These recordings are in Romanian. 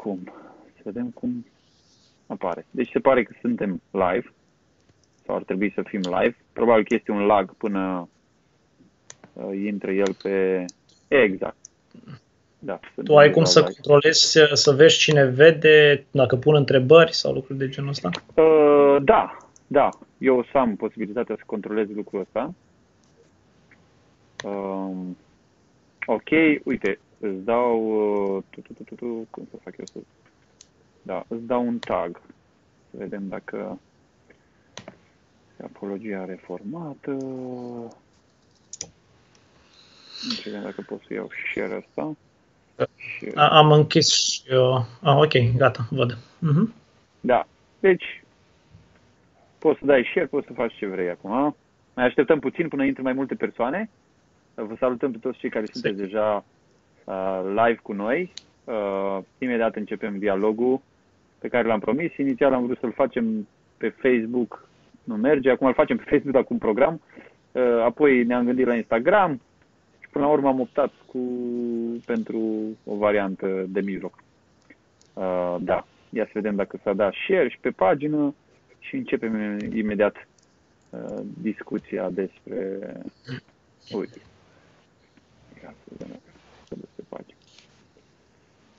Acum, să vedem cum apare. Deci se pare că suntem live, sau ar trebui să fim live. Probabil că este un lag până uh, intră el pe... Exact. Da, tu ai cum să controlezi, să vezi cine vede, dacă pun întrebări sau lucruri de genul ăsta? Uh, da, da. Eu o să am posibilitatea să controlez lucrul ăsta. Uh, ok, uite, îți dau... Uh, tu, tu, tu, tu, tu, cum să fac eu să... Da, îți dau un tag. Să vedem dacă... Apologia reformată. Nu știu dacă pot să iau share asta. A, am închis eu. Ah, ok, gata, văd. Uh-huh. Da. Deci, poți să dai share, poți să faci ce vrei acum. Mai așteptăm puțin până intră mai multe persoane. Vă salutăm pe toți cei care sunteți deja uh, live cu noi. Uh, imediat începem dialogul pe care l-am promis. Inițial am vrut să-l facem pe Facebook, nu merge. Acum îl facem pe Facebook, dar cu un program. Uh, apoi ne-am gândit la Instagram și până la urmă am optat cu, pentru o variantă de mijloc. Uh, da, ia să vedem dacă s-a dat share și pe pagină și începem imediat uh, discuția despre... Uite. Ia să vedem dacă se face.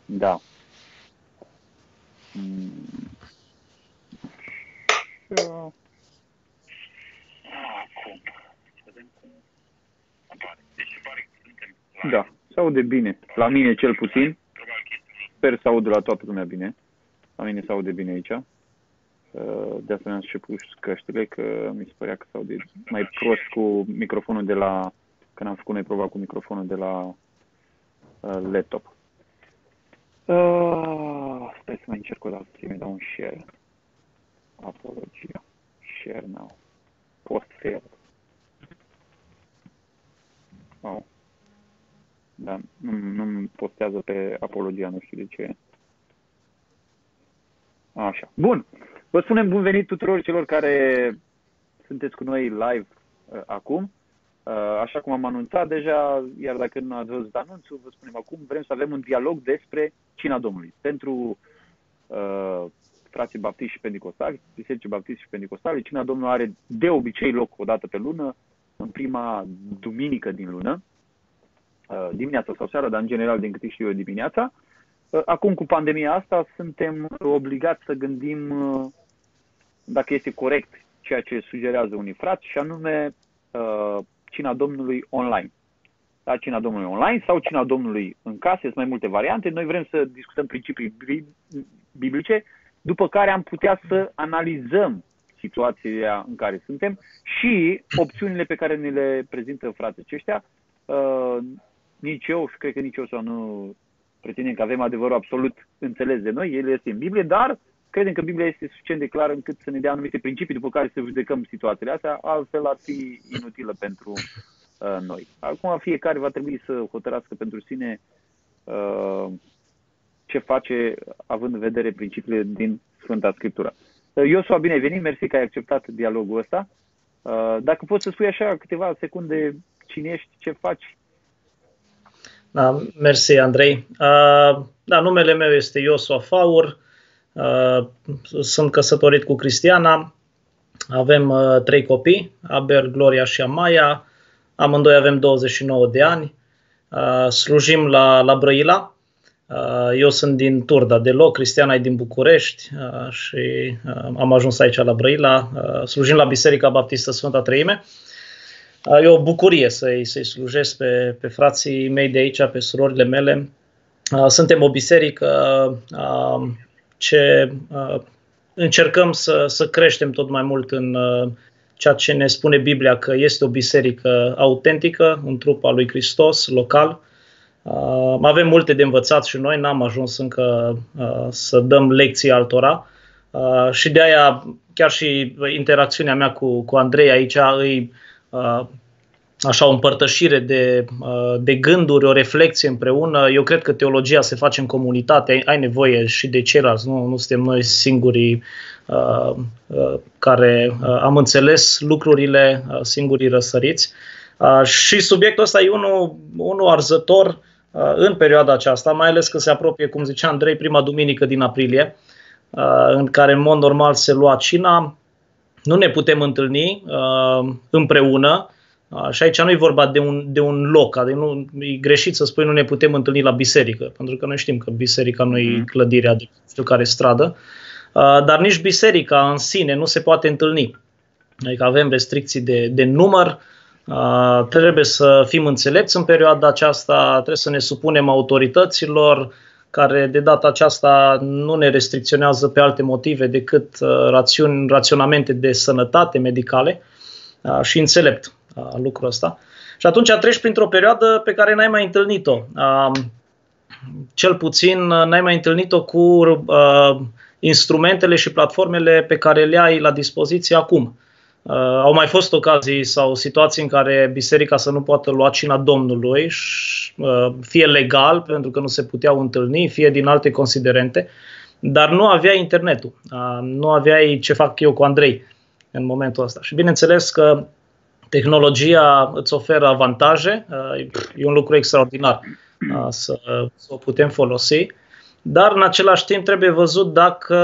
Da. Mm. Da, se aude bine. La mine cel puțin. Sper să aud la toată lumea bine. La mine se aude bine aici. Uh, de asemenea și pus căștile, că mi se părea că se aude mai prost cu microfonul de la... Când am făcut noi proba cu microfonul de la uh, laptop. Uh, stai să mai încerc o dată să mi dau un share. Apologia. Share now. Post fail. Oh. Da, nu, nu postează pe apologia, nu știu de ce. Așa. Bun. Vă spunem bun venit tuturor celor care sunteți cu noi live uh, acum. Uh, așa cum am anunțat deja, iar dacă nu ați văzut anunțul, vă spunem acum, vrem să avem un dialog despre cina Domnului. Pentru uh, frații baptiști și pentecostali, biserici baptiști și pentecostali, cina Domnului are de obicei loc o dată pe lună, în prima duminică din lună, uh, dimineața sau seara, dar în general din câte știu eu dimineața. Uh, acum cu pandemia asta suntem obligați să gândim uh, dacă este corect ceea ce sugerează unii frați și anume uh, cina Domnului online. Da, cina Domnului online sau cina Domnului în casă, sunt mai multe variante. Noi vrem să discutăm principii biblice, după care am putea să analizăm situația în care suntem și opțiunile pe care ne le prezintă frații aceștia. Uh, nici eu și cred că nici eu sau nu pretindem că avem adevărul absolut înțeles de noi, el este în Biblie, dar credem că Biblia este suficient de clară încât să ne dea anumite principii după care să judecăm situațiile astea, altfel ar fi inutilă pentru uh, noi. Acum fiecare va trebui să hotărască pentru sine uh, ce face având în vedere principiile din Sfânta Scriptură. Uh, Iosua, bine ai venit, mersi că ai acceptat dialogul ăsta. Uh, dacă poți să spui așa câteva secunde cine ești, ce faci? Da, mersi, Andrei. Uh, da, numele meu este Iosua Faur. Uh, sunt căsătorit cu Cristiana, avem uh, trei copii, Aber, Gloria și Amaya, amândoi avem 29 de ani, uh, slujim la, la Brăila, eu sunt din Turda deloc, Cristiana e din București și am ajuns aici la Brăila, slujim la Biserica Baptistă Sfânta Treime. E o bucurie să-i, să-i slujesc pe, pe frații mei de aici, pe surorile mele. Suntem o biserică ce uh, încercăm să, să creștem tot mai mult în uh, ceea ce ne spune Biblia că este o biserică autentică, un trup al lui Hristos, local. Uh, avem multe de învățat și noi, n-am ajuns încă uh, să dăm lecții altora. Uh, și de aia chiar și interacțiunea mea cu, cu Andrei aici îi uh, așa o împărtășire de, uh, de gânduri, o reflexie împreună. Eu cred că teologia se face în comunitate, ai, ai nevoie și de ceilalți, nu, nu suntem noi singurii uh, uh, care uh, am înțeles lucrurile uh, singurii răsăriți. Uh, și subiectul ăsta e unul, unul arzător, în perioada aceasta, mai ales că se apropie, cum zicea Andrei, prima duminică din aprilie, în care în mod normal se lua cina, nu ne putem întâlni împreună, și aici nu e vorba de un, de un loc, adică nu, e greșit să spui nu ne putem întâlni la biserică, pentru că noi știm că biserica nu e mhm. clădirea de știu care stradă, dar nici biserica în sine nu se poate întâlni. Adică avem restricții de, de număr, trebuie să fim înțelepți în perioada aceasta, trebuie să ne supunem autorităților care de data aceasta nu ne restricționează pe alte motive decât rațiuni, raționamente de sănătate medicale și înțelept lucrul ăsta. Și atunci treci printr-o perioadă pe care n-ai mai întâlnit-o. Cel puțin n-ai mai întâlnit-o cu instrumentele și platformele pe care le ai la dispoziție acum. Uh, au mai fost ocazii sau situații în care biserica să nu poată lua cina Domnului, uh, fie legal, pentru că nu se puteau întâlni, fie din alte considerente, dar nu avea internetul, uh, nu aveai ce fac eu cu Andrei în momentul ăsta. Și bineînțeles că tehnologia îți oferă avantaje, uh, e un lucru extraordinar uh, să, să o putem folosi, dar în același timp trebuie văzut dacă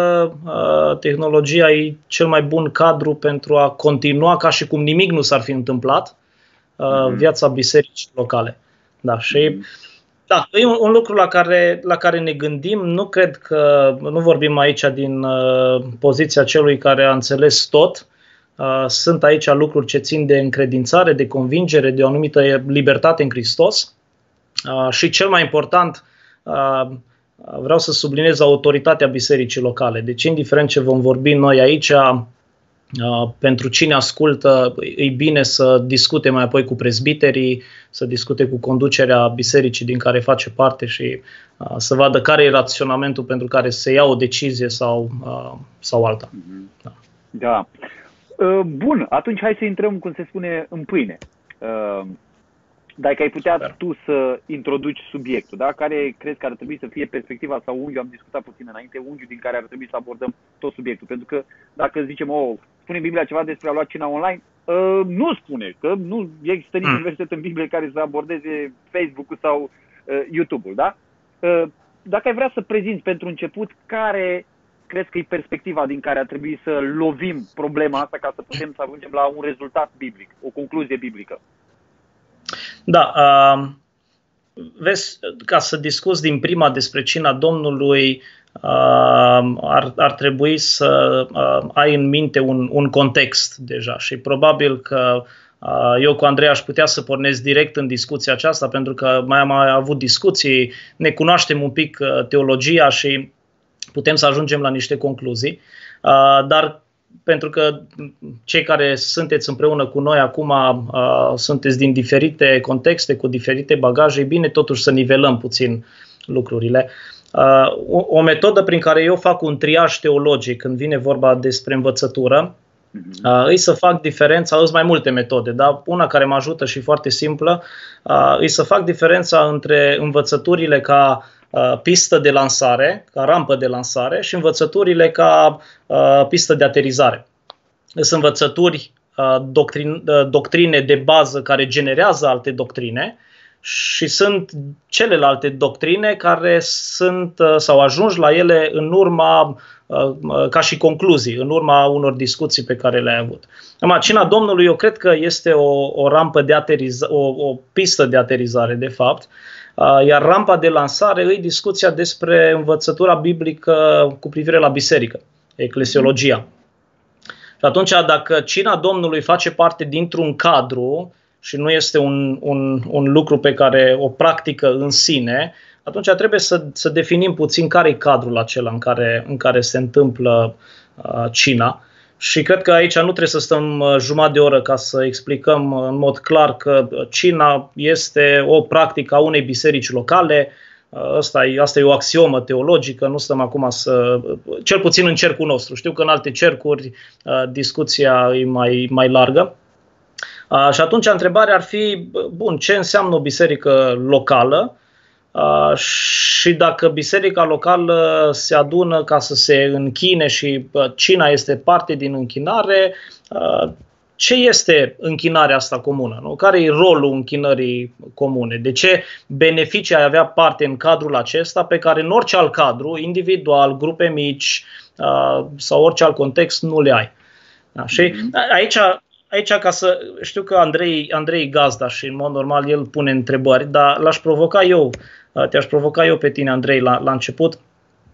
uh, tehnologia e cel mai bun cadru pentru a continua ca și cum nimic nu s-ar fi întâmplat mm-hmm. viața bisericii locale. Da, și mm-hmm. da, e un, un lucru la care, la care ne gândim. Nu cred că, nu vorbim aici din uh, poziția celui care a înțeles tot. Uh, sunt aici lucruri ce țin de încredințare, de convingere, de o anumită libertate în Hristos. Uh, și cel mai important, uh, vreau să subliniez autoritatea bisericii locale. Deci, indiferent ce vom vorbi noi aici, pentru cine ascultă, e bine să discute mai apoi cu prezbiterii, să discute cu conducerea bisericii din care face parte și să vadă care e raționamentul pentru care se ia o decizie sau, sau alta. Da. Da. Bun, atunci hai să intrăm, cum se spune, în pâine. Dacă ai putea Super. tu să introduci subiectul, da? care crezi că ar trebui să fie perspectiva sau unghiul, am discutat puțin înainte, unghiul din care ar trebui să abordăm tot subiectul. Pentru că dacă zicem, oh, spune Biblia ceva despre a lua cina online, uh, nu spune, că nu există niciun mm. verset în Biblie care să abordeze Facebook-ul sau uh, YouTube-ul, da? Uh, dacă ai vrea să prezinți pentru început care crezi că e perspectiva din care ar trebui să lovim problema asta ca să putem să ajungem la un rezultat biblic, o concluzie biblică? Da, uh, vezi, ca să discuți din prima despre cina Domnului, uh, ar, ar trebui să uh, ai în minte un, un context deja și probabil că uh, eu cu Andrei aș putea să pornesc direct în discuția aceasta pentru că mai am mai avut discuții, ne cunoaștem un pic uh, teologia și putem să ajungem la niște concluzii, uh, dar pentru că cei care sunteți împreună cu noi acum uh, sunteți din diferite contexte, cu diferite bagaje, e bine totuși să nivelăm puțin lucrurile. Uh, o, o metodă prin care eu fac un triaj teologic când vine vorba despre învățătură, uh, îi să fac diferența, sunt mai multe metode, dar una care mă ajută și foarte simplă, uh, îi să fac diferența între învățăturile ca Uh, pistă de lansare, ca rampă de lansare și învățăturile ca uh, pistă de aterizare. Sunt învățături, uh, doctrin, doctrine de bază care generează alte doctrine și sunt celelalte doctrine care sunt sau ajungi la ele în urma ca și concluzii, în urma unor discuții pe care le-ai avut. Acum, cina Domnului, eu cred că este o, o rampă de aterizare, o, o pistă de aterizare, de fapt, uh, Uh, iar rampa de lansare îi discuția despre învățătura biblică cu privire la biserică, eclesiologia. Și atunci, dacă cina Domnului face parte dintr-un cadru și nu este un, un, un lucru pe care o practică în sine, atunci trebuie să, să definim puțin care e cadrul acela în care, în care se întâmplă uh, cina. Și cred că aici nu trebuie să stăm uh, jumătate de oră ca să explicăm uh, în mod clar că cina este o practică a unei biserici locale. Uh, asta e, asta e o axiomă teologică, nu stăm acum să. cel puțin în cercul nostru. Știu că în alte cercuri discuția e mai, mai largă. Și atunci întrebarea ar fi: bun, ce înseamnă o biserică locală? Și dacă biserica locală se adună ca să se închine și cina este parte din închinare, ce este închinarea asta comună? Nu? Care e rolul închinării comune? De ce beneficii ai avea parte în cadrul acesta pe care în orice alt cadru, individual, grupe mici uh, sau orice alt context, nu le ai? Da? Și mm-hmm. aici, aici, ca să știu că Andrei, Andrei Gazda și în mod normal el pune întrebări, dar l-aș provoca eu, uh, te-aș provoca eu pe tine, Andrei, la, la început,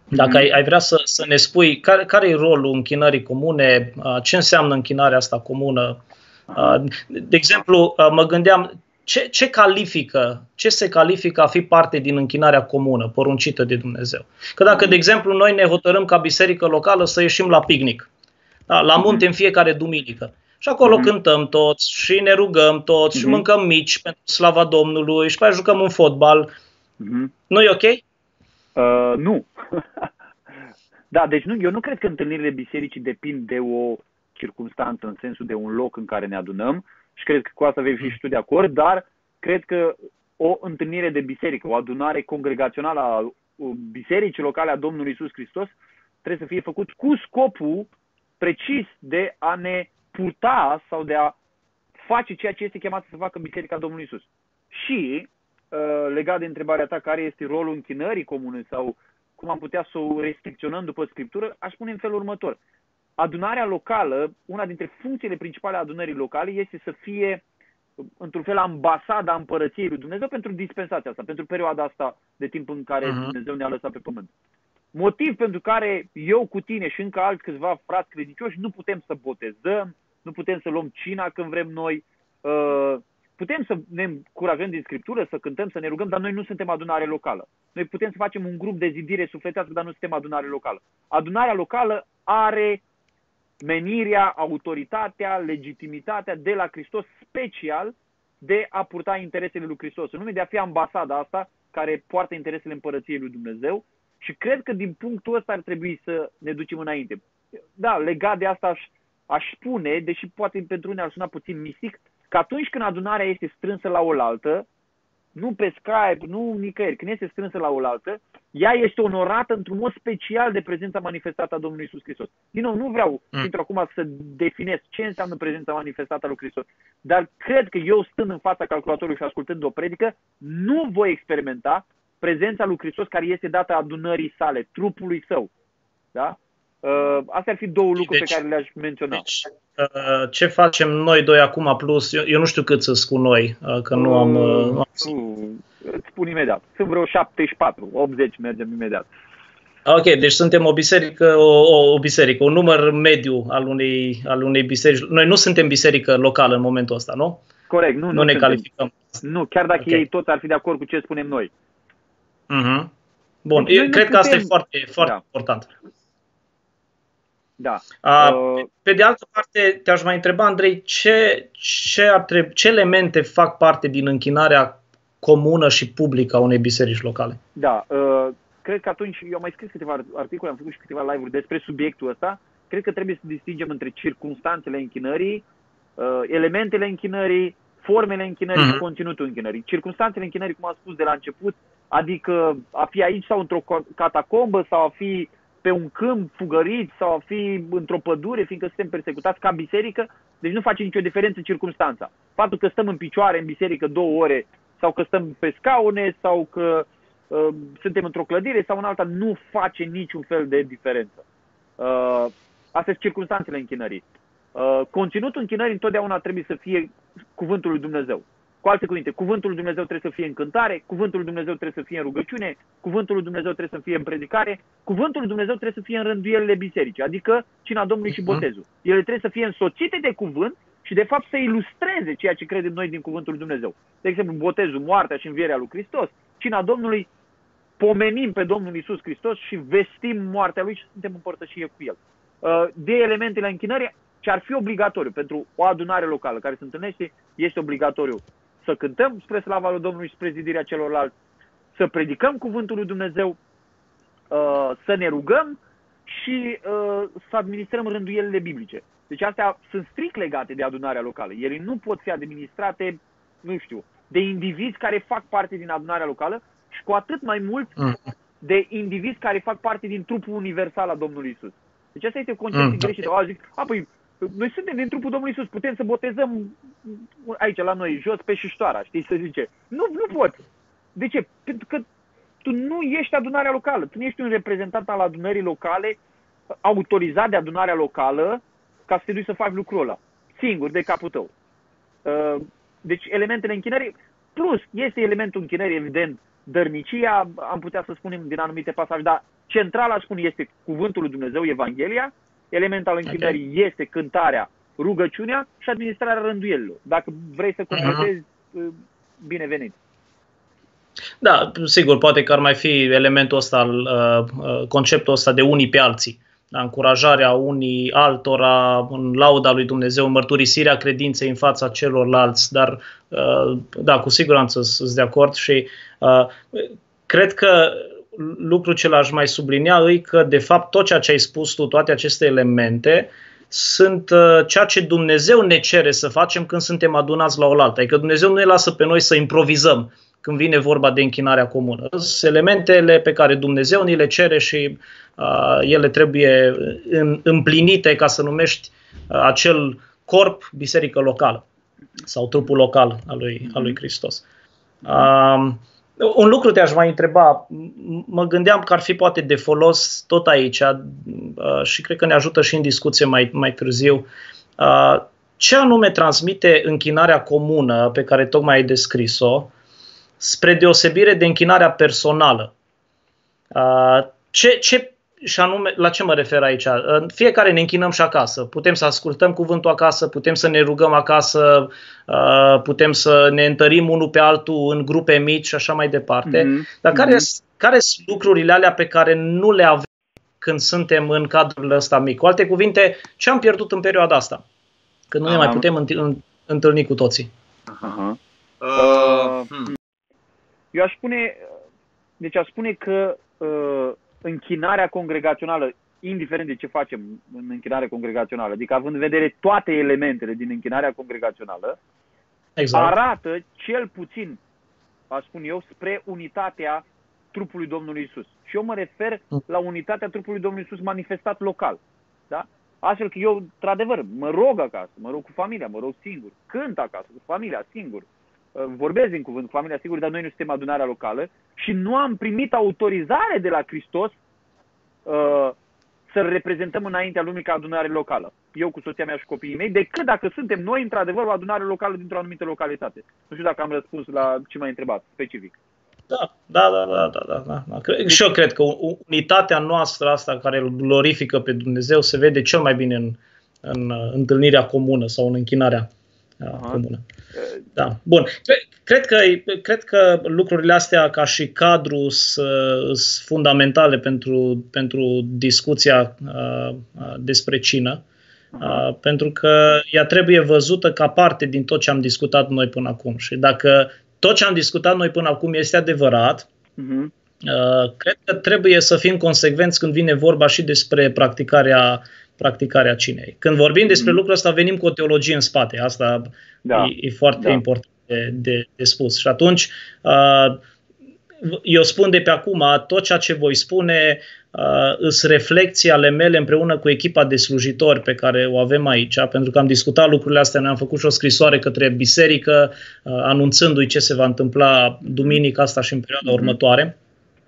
dacă mhm. ai, ai vrea să, să ne spui care, care e rolul închinării comune, ce înseamnă închinarea asta comună. De exemplu, mă gândeam ce, ce califică, ce se califică a fi parte din închinarea comună, poruncită de Dumnezeu. Că dacă, de exemplu, noi ne hotărâm ca biserică locală să ieșim la picnic, da, la mhm. munte în fiecare duminică, și acolo mm-hmm. cântăm toți și ne rugăm toți mm-hmm. și mhm. mâncăm mici pentru slava Domnului și pe jucăm un fotbal. Mm-hmm. Nu e ok? Uh, nu. da, deci nu, eu nu cred că întâlnirile bisericii depind de o circunstanță în sensul de un loc în care ne adunăm și cred că cu asta vei fi și tu de acord, dar cred că o întâlnire de biserică, o adunare congregațională a bisericii locale a Domnului Isus Hristos trebuie să fie făcut cu scopul precis de a ne purta sau de a face ceea ce este chemat să facă Biserica Domnului Isus. Și Uh, legat de întrebarea ta, care este rolul închinării comune sau cum am putea să o restricționăm după Scriptură, aș spune în felul următor. Adunarea locală, una dintre funcțiile principale a adunării locale este să fie, într-un fel, ambasada împărăției lui Dumnezeu pentru dispensația asta, pentru perioada asta de timp în care uh-huh. Dumnezeu ne-a lăsat pe pământ. Motiv pentru care eu cu tine și încă alți câțiva frați credincioși nu putem să botezăm, nu putem să luăm cina când vrem noi, uh, Putem să ne încurajăm din Scriptură, să cântăm, să ne rugăm, dar noi nu suntem adunare locală. Noi putem să facem un grup de zidire sufletească, dar nu suntem adunare locală. Adunarea locală are menirea, autoritatea, legitimitatea de la Hristos special de a purta interesele lui Hristos. În nume de a fi ambasada asta care poartă interesele împărăției lui Dumnezeu și cred că din punctul ăsta ar trebui să ne ducem înainte. Da, legat de asta aș, aș spune, deși poate pentru unii ar suna puțin mistic, că atunci când adunarea este strânsă la oaltă, nu pe Skype, nu nicăieri, când este strânsă la oaltă, ea este onorată într-un mod special de prezența manifestată a Domnului Isus Hristos. Din nou, nu vreau mm. intru acum să definez ce înseamnă prezența manifestată a lui Hristos, dar cred că eu stând în fața calculatorului și ascultând o predică, nu voi experimenta prezența lui Hristos care este dată adunării sale, trupului său. Da? Uh, astea ar fi două lucruri deci, pe care le-aș menționa. Deci, uh, ce facem noi doi acum plus? Eu, eu nu știu cât să spun noi, uh, că nu am... Uh, nu am... Uh, îți spun imediat. Sunt vreo 74, 80 mergem imediat. Ok, deci suntem o biserică, o, o, o biserică, un număr mediu al unei, al unei biserici. Noi nu suntem biserică locală în momentul ăsta, nu? Corect, nu, nu, nu ne suntem. calificăm. Nu, chiar dacă okay. ei toți ar fi de acord cu ce spunem noi. Uh-huh. Bun, deci eu cred că asta e foarte, foarte da. important. Da. Uh, pe de altă parte, te-aș mai întreba, Andrei, ce, ce, ar trebui, ce elemente fac parte din închinarea comună și publică a unei biserici locale? Da, uh, cred că atunci, eu am mai scris câteva articole, am făcut și câteva live-uri despre subiectul ăsta, cred că trebuie să distingem între circunstanțele închinării, uh, elementele închinării, formele închinării uh-huh. și conținutul închinării. Circunstanțele închinării, cum am spus de la început, adică a fi aici sau într-o catacombă sau a fi pe un câmp fugărit sau a fi într-o pădure, fiindcă suntem persecutați ca biserică, deci nu face nicio diferență circunstanța. Faptul că stăm în picioare în biserică două ore sau că stăm pe scaune sau că uh, suntem într-o clădire sau în alta nu face niciun fel de diferență. Uh, astea sunt circunstanțele închinării. Uh, conținutul închinării întotdeauna trebuie să fie cuvântul lui Dumnezeu. Cu alte cuvinte, cuvântul lui Dumnezeu trebuie să fie în cântare, cuvântul lui Dumnezeu trebuie să fie în rugăciune, cuvântul lui Dumnezeu trebuie să fie în predicare, cuvântul lui Dumnezeu trebuie să fie în rânduielile bisericii, adică cina Domnului și mhm. botezul. Ele trebuie să fie însoțite de cuvânt și de fapt să ilustreze ceea ce credem noi din cuvântul lui Dumnezeu. De exemplu, botezul, moartea și învierea lui Hristos, cina Domnului pomenim pe Domnul Isus Hristos și vestim moartea Lui și suntem împărtășie cu El. Uh, de elementele închinării, ce ar fi obligatoriu pentru o adunare locală care se întâlnește, este obligatoriu să cântăm spre slava lui Domnului și spre zidirea celorlalți, să predicăm cuvântul lui Dumnezeu, uh, să ne rugăm și uh, să administrăm rânduielile biblice. Deci astea sunt strict legate de adunarea locală. Ele nu pot fi administrate, nu știu, de indivizi care fac parte din adunarea locală și cu atât mai mult mm. de indivizi care fac parte din trupul universal al Domnului Isus. Deci asta este o concepție mm. greșită. zic, a, păi, Noi suntem din trupul Domnului Isus, putem să botezăm aici la noi, jos pe șiștoara, știi, să zice. Nu, nu pot. De ce? Pentru că tu nu ești adunarea locală, tu nu ești un reprezentant al adunării locale autorizat de adunarea locală ca să te duci să faci lucrul ăla, singur, de capul tău. Uh, deci elementele închinării, plus este elementul închinării, evident, dărnicia, am putea să spunem din anumite pasaje, dar central, aș spune, este cuvântul lui Dumnezeu, Evanghelia, element al închinării okay. este cântarea, rugăciunea și administrarea rânduielilor. Dacă vrei să completezi, uh-huh. binevenit. Da, sigur, poate că ar mai fi elementul ăsta, uh, uh, conceptul ăsta de unii pe alții. Da, încurajarea unii altora în lauda lui Dumnezeu, mărturisirea credinței în fața celorlalți, dar uh, da, cu siguranță sunt de acord și cred că lucrul ce l-aș mai sublinia e că, de fapt, tot ceea ce ai spus tu, toate aceste elemente, sunt ceea ce Dumnezeu ne cere să facem când suntem adunați la oaltă. Adică Dumnezeu nu ne lasă pe noi să improvizăm când vine vorba de închinarea comună. Sunt elementele pe care Dumnezeu ni le cere și uh, ele trebuie împlinite ca să numești uh, acel corp biserică locală sau trupul local al lui, al lui Hristos. Uh, un lucru te-aș mai întreba, mă gândeam că ar fi poate de folos tot aici uh, și cred că ne ajută și în discuție mai, mai târziu. Uh, ce anume transmite închinarea comună pe care tocmai ai descris-o spre deosebire de închinarea personală. Ce, ce, și anume, la ce mă refer aici? Fiecare ne închinăm și acasă. Putem să ascultăm cuvântul acasă, putem să ne rugăm acasă, putem să ne întărim unul pe altul în grupe mici și așa mai departe. Mm-hmm. Dar care, mm-hmm. care sunt lucrurile alea pe care nu le avem când suntem în cadrul ăsta mic? Cu alte cuvinte, ce am pierdut în perioada asta? Când nu ne mai putem întâlni cu toții. Uh-huh. Uh, hmm. Eu aș spune, deci aș spune că uh, închinarea congregațională, indiferent de ce facem în închinare congregațională, adică având în vedere toate elementele din închinarea congregațională, exact. arată cel puțin, aș spune eu, spre unitatea trupului Domnului Isus. Și eu mă refer mm. la unitatea trupului Domnului Isus manifestat local. Da? Astfel că eu, într-adevăr, mă rog acasă, mă rog cu familia, mă rog singur, cânt acasă cu familia, singur, Uh, vorbesc din cuvânt cu familia, sigur, dar noi nu suntem adunarea locală și nu am primit autorizare de la Hristos uh, să-L reprezentăm înaintea lumii ca adunare locală. Eu cu soția mea și copiii mei, decât dacă suntem noi, într-adevăr, o adunare locală dintr-o anumită localitate. Nu știu dacă am răspuns la ce m-ai întrebat, specific. Da, da, da, da, da, da, da. da. Și eu cred că unitatea noastră asta care îl glorifică pe Dumnezeu se vede cel mai bine în, în uh, întâlnirea comună sau în închinarea Aha. comună. Da, bun. Cred că, cred că lucrurile astea ca și cadru sunt fundamentale pentru, pentru discuția uh, despre cină, uh, pentru că ea trebuie văzută ca parte din tot ce am discutat noi până acum. Și dacă tot ce am discutat noi până acum este adevărat, uh-huh. uh, cred că trebuie să fim consecvenți când vine vorba și despre practicarea practicarea cinei. Când vorbim despre mm. lucrul ăsta, venim cu o teologie în spate. Asta da. e, e foarte da. important de, de, de spus. Și atunci, uh, eu spun de pe acum, tot ceea ce voi spune uh, îs reflexii ale mele împreună cu echipa de slujitori pe care o avem aici, pentru că am discutat lucrurile astea, ne-am făcut și o scrisoare către biserică, uh, anunțându-i ce se va întâmpla duminica asta și în perioada mm-hmm. următoare.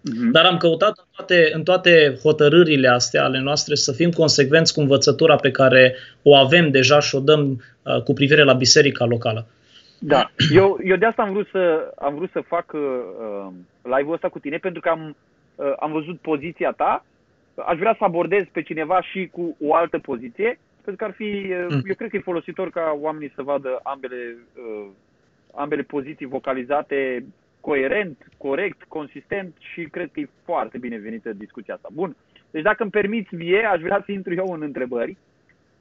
Uh-huh. Dar am căutat în toate, în toate hotărârile astea ale noastre să fim consecvenți cu învățătura pe care o avem deja și o dăm uh, cu privire la biserica locală. Da, eu, eu de asta am vrut să, am vrut să fac uh, live-ul ăsta cu tine, pentru că am, uh, am văzut poziția ta. Aș vrea să abordez pe cineva și cu o altă poziție, pentru că ar fi, uh, mm. eu cred că e folositor ca oamenii să vadă ambele, uh, ambele poziții vocalizate coerent, corect, consistent și cred că e foarte binevenită discuția asta. Bun, deci dacă îmi permiți mie, aș vrea să intru eu în întrebări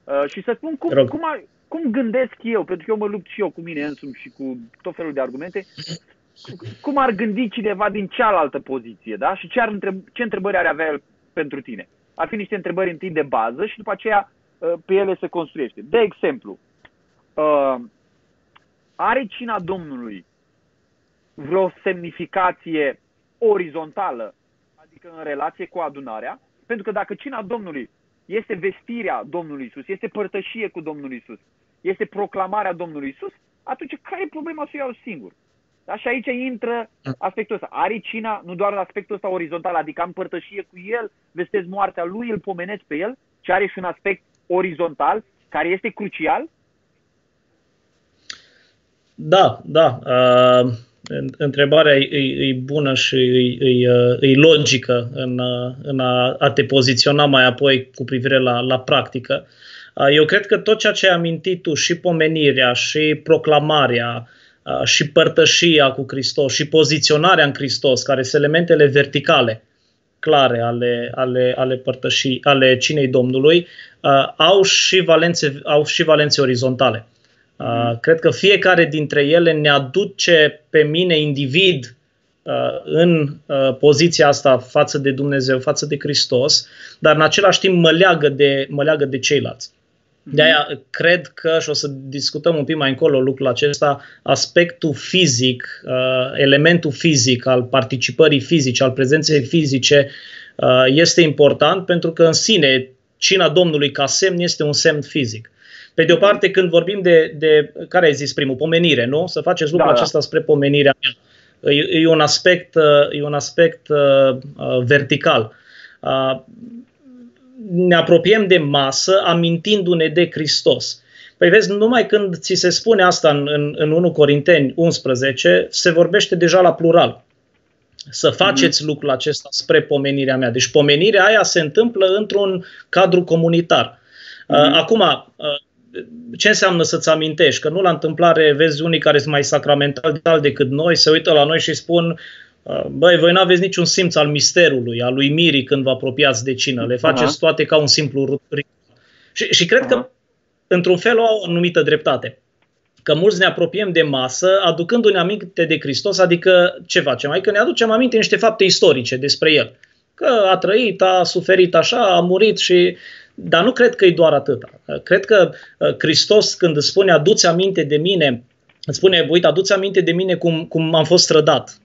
uh, și să spun cum, cum, a, cum gândesc eu, pentru că eu mă lupt și eu cu mine însumi și cu tot felul de argumente, cum ar gândi cineva din cealaltă poziție, da? Și ce, ar întreb, ce întrebări ar avea el pentru tine? Ar fi niște întrebări întâi de bază și după aceea uh, pe ele se construiește. De exemplu, uh, are cina Domnului vreo semnificație orizontală, adică în relație cu adunarea, pentru că dacă cina Domnului este vestirea Domnului Isus, este părtășie cu Domnul Isus, este proclamarea Domnului Isus, atunci care e problema să o iau singur? Da? Și aici intră aspectul ăsta. Are cina nu doar aspectul ăsta orizontal, adică am părtășie cu el, vestesc moartea lui, îl pomenesc pe el, ci are și un aspect orizontal, care este crucial? Da, da. Uh, întrebarea e, e, e bună și e, e, e logică în, în a, a te poziționa mai apoi cu privire la, la practică. Uh, eu cred că tot ceea ce ai amintit tu, și pomenirea, și proclamarea, uh, și părtășia cu Hristos, și poziționarea în Hristos, care sunt elementele verticale, clare ale, ale, ale părtășii, ale cinei Domnului, uh, au, și valențe, au și valențe orizontale. Uh, mm. cred că fiecare dintre ele ne aduce pe mine, individ, uh, în uh, poziția asta față de Dumnezeu, față de Hristos, dar în același timp mă leagă de, mă leagă de ceilalți. De aia cred că, și o să discutăm un pic mai încolo lucrul acesta, aspectul fizic, uh, elementul fizic al participării fizice, al prezenței fizice, uh, este important pentru că în sine cina Domnului ca semn este un semn fizic. Pe de o parte, când vorbim de, de care ai zis primul, pomenire, nu? Să faceți lucrul da, da. acesta spre pomenirea mea. E, e un aspect, uh, e un aspect uh, vertical. Uh, ne apropiem de masă amintindu-ne de Hristos. Păi vezi, numai când ți se spune asta în, în, în 1 Corinteni 11, se vorbește deja la plural. Să faceți mm-hmm. lucrul acesta spre pomenirea mea. Deci pomenirea aia se întâmplă într-un cadru comunitar. Mm-hmm. Acum, uh, ce înseamnă să-ți amintești? Că nu la întâmplare vezi unii care sunt mai sacramental decât noi, se uită la noi și spun Uh, băi, voi nu aveți niciun simț al misterului, al uimirii când vă apropiați de cină. Le faceți toate ca un simplu ritual. Și, și cred că, într-un fel, au o anumită dreptate. Că mulți ne apropiem de masă aducându-ne aminte de Hristos, adică ce facem? Adică ne aducem aminte niște fapte istorice despre El. Că a trăit, a suferit așa, a murit și... Dar nu cred că e doar atât. Cred că uh, Hristos, când îți spune aduți aminte de mine, îți spune, uite, aduți aminte de mine cum, cum am fost strădat,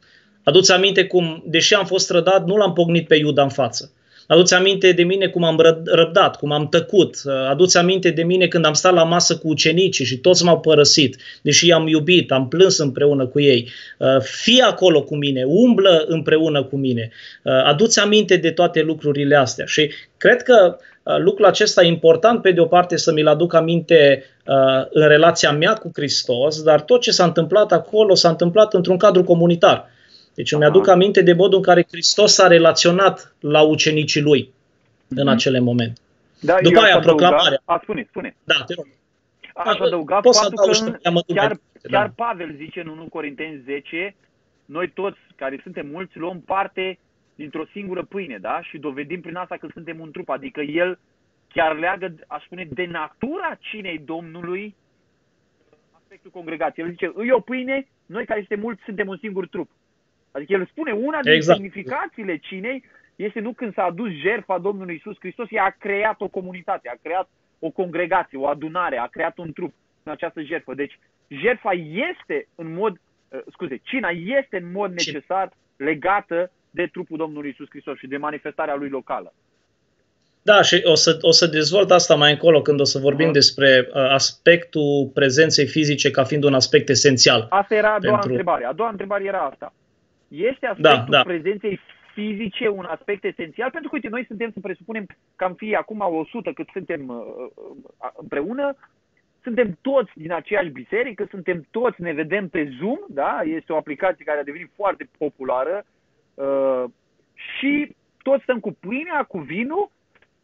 Aduți aminte cum, deși am fost trădat, nu l-am pognit pe Iuda în față. Aduți aminte de mine cum am răbdat, cum am tăcut. Aduți aminte de mine când am stat la masă cu ucenicii și toți m-au părăsit, deși i-am iubit, am plâns împreună cu ei. Fii acolo cu mine, umblă împreună cu mine. Aduți aminte de toate lucrurile astea. Și cred că lucrul acesta e important, pe de o parte, să mi-l aduc aminte în relația mea cu Hristos, dar tot ce s-a întâmplat acolo s-a întâmplat într-un cadru comunitar. Deci îmi aduc aminte de modul în care Hristos s-a relaționat la ucenicii lui mm-hmm. în mhm. acele momente. Da, După aia, proclamarea. A, spune, spune. Da, te rog. Aș adăuga Poți faptul să că chiar, chiar da. Pavel zice în 1 Corinteni 10, noi toți care suntem mulți luăm parte dintr-o singură pâine, da? Și dovedim prin asta că suntem un trup. Adică el chiar leagă, aș spune, de natura cinei Domnului aspectul congregației. El zice, îi o pâine, noi care suntem mulți suntem un singur trup. Adică el spune, una din exact. semnificațiile cinei este nu când s-a adus jertfa Domnului Isus Hristos, ea a creat o comunitate, a creat o congregație, o adunare, a creat un trup în această jertfă. Deci jertfa este în mod, uh, scuze, cina este în mod necesar legată de trupul Domnului Isus Hristos și de manifestarea lui locală. Da, și o să, o să dezvolt asta mai încolo când o să vorbim uh-huh. despre uh, aspectul prezenței fizice ca fiind un aspect esențial. Asta era a doua pentru... întrebare. A doua întrebare era asta. Este da, aspectul da, da. prezenței fizice un aspect esențial? Pentru că, uite, noi suntem, să presupunem că am fi acum 100 cât suntem uh, uh, împreună, suntem toți din aceeași biserică, suntem toți, ne vedem pe Zoom, da? Este o aplicație care a devenit foarte populară uh, și toți stăm cu pâinea, cu vinul,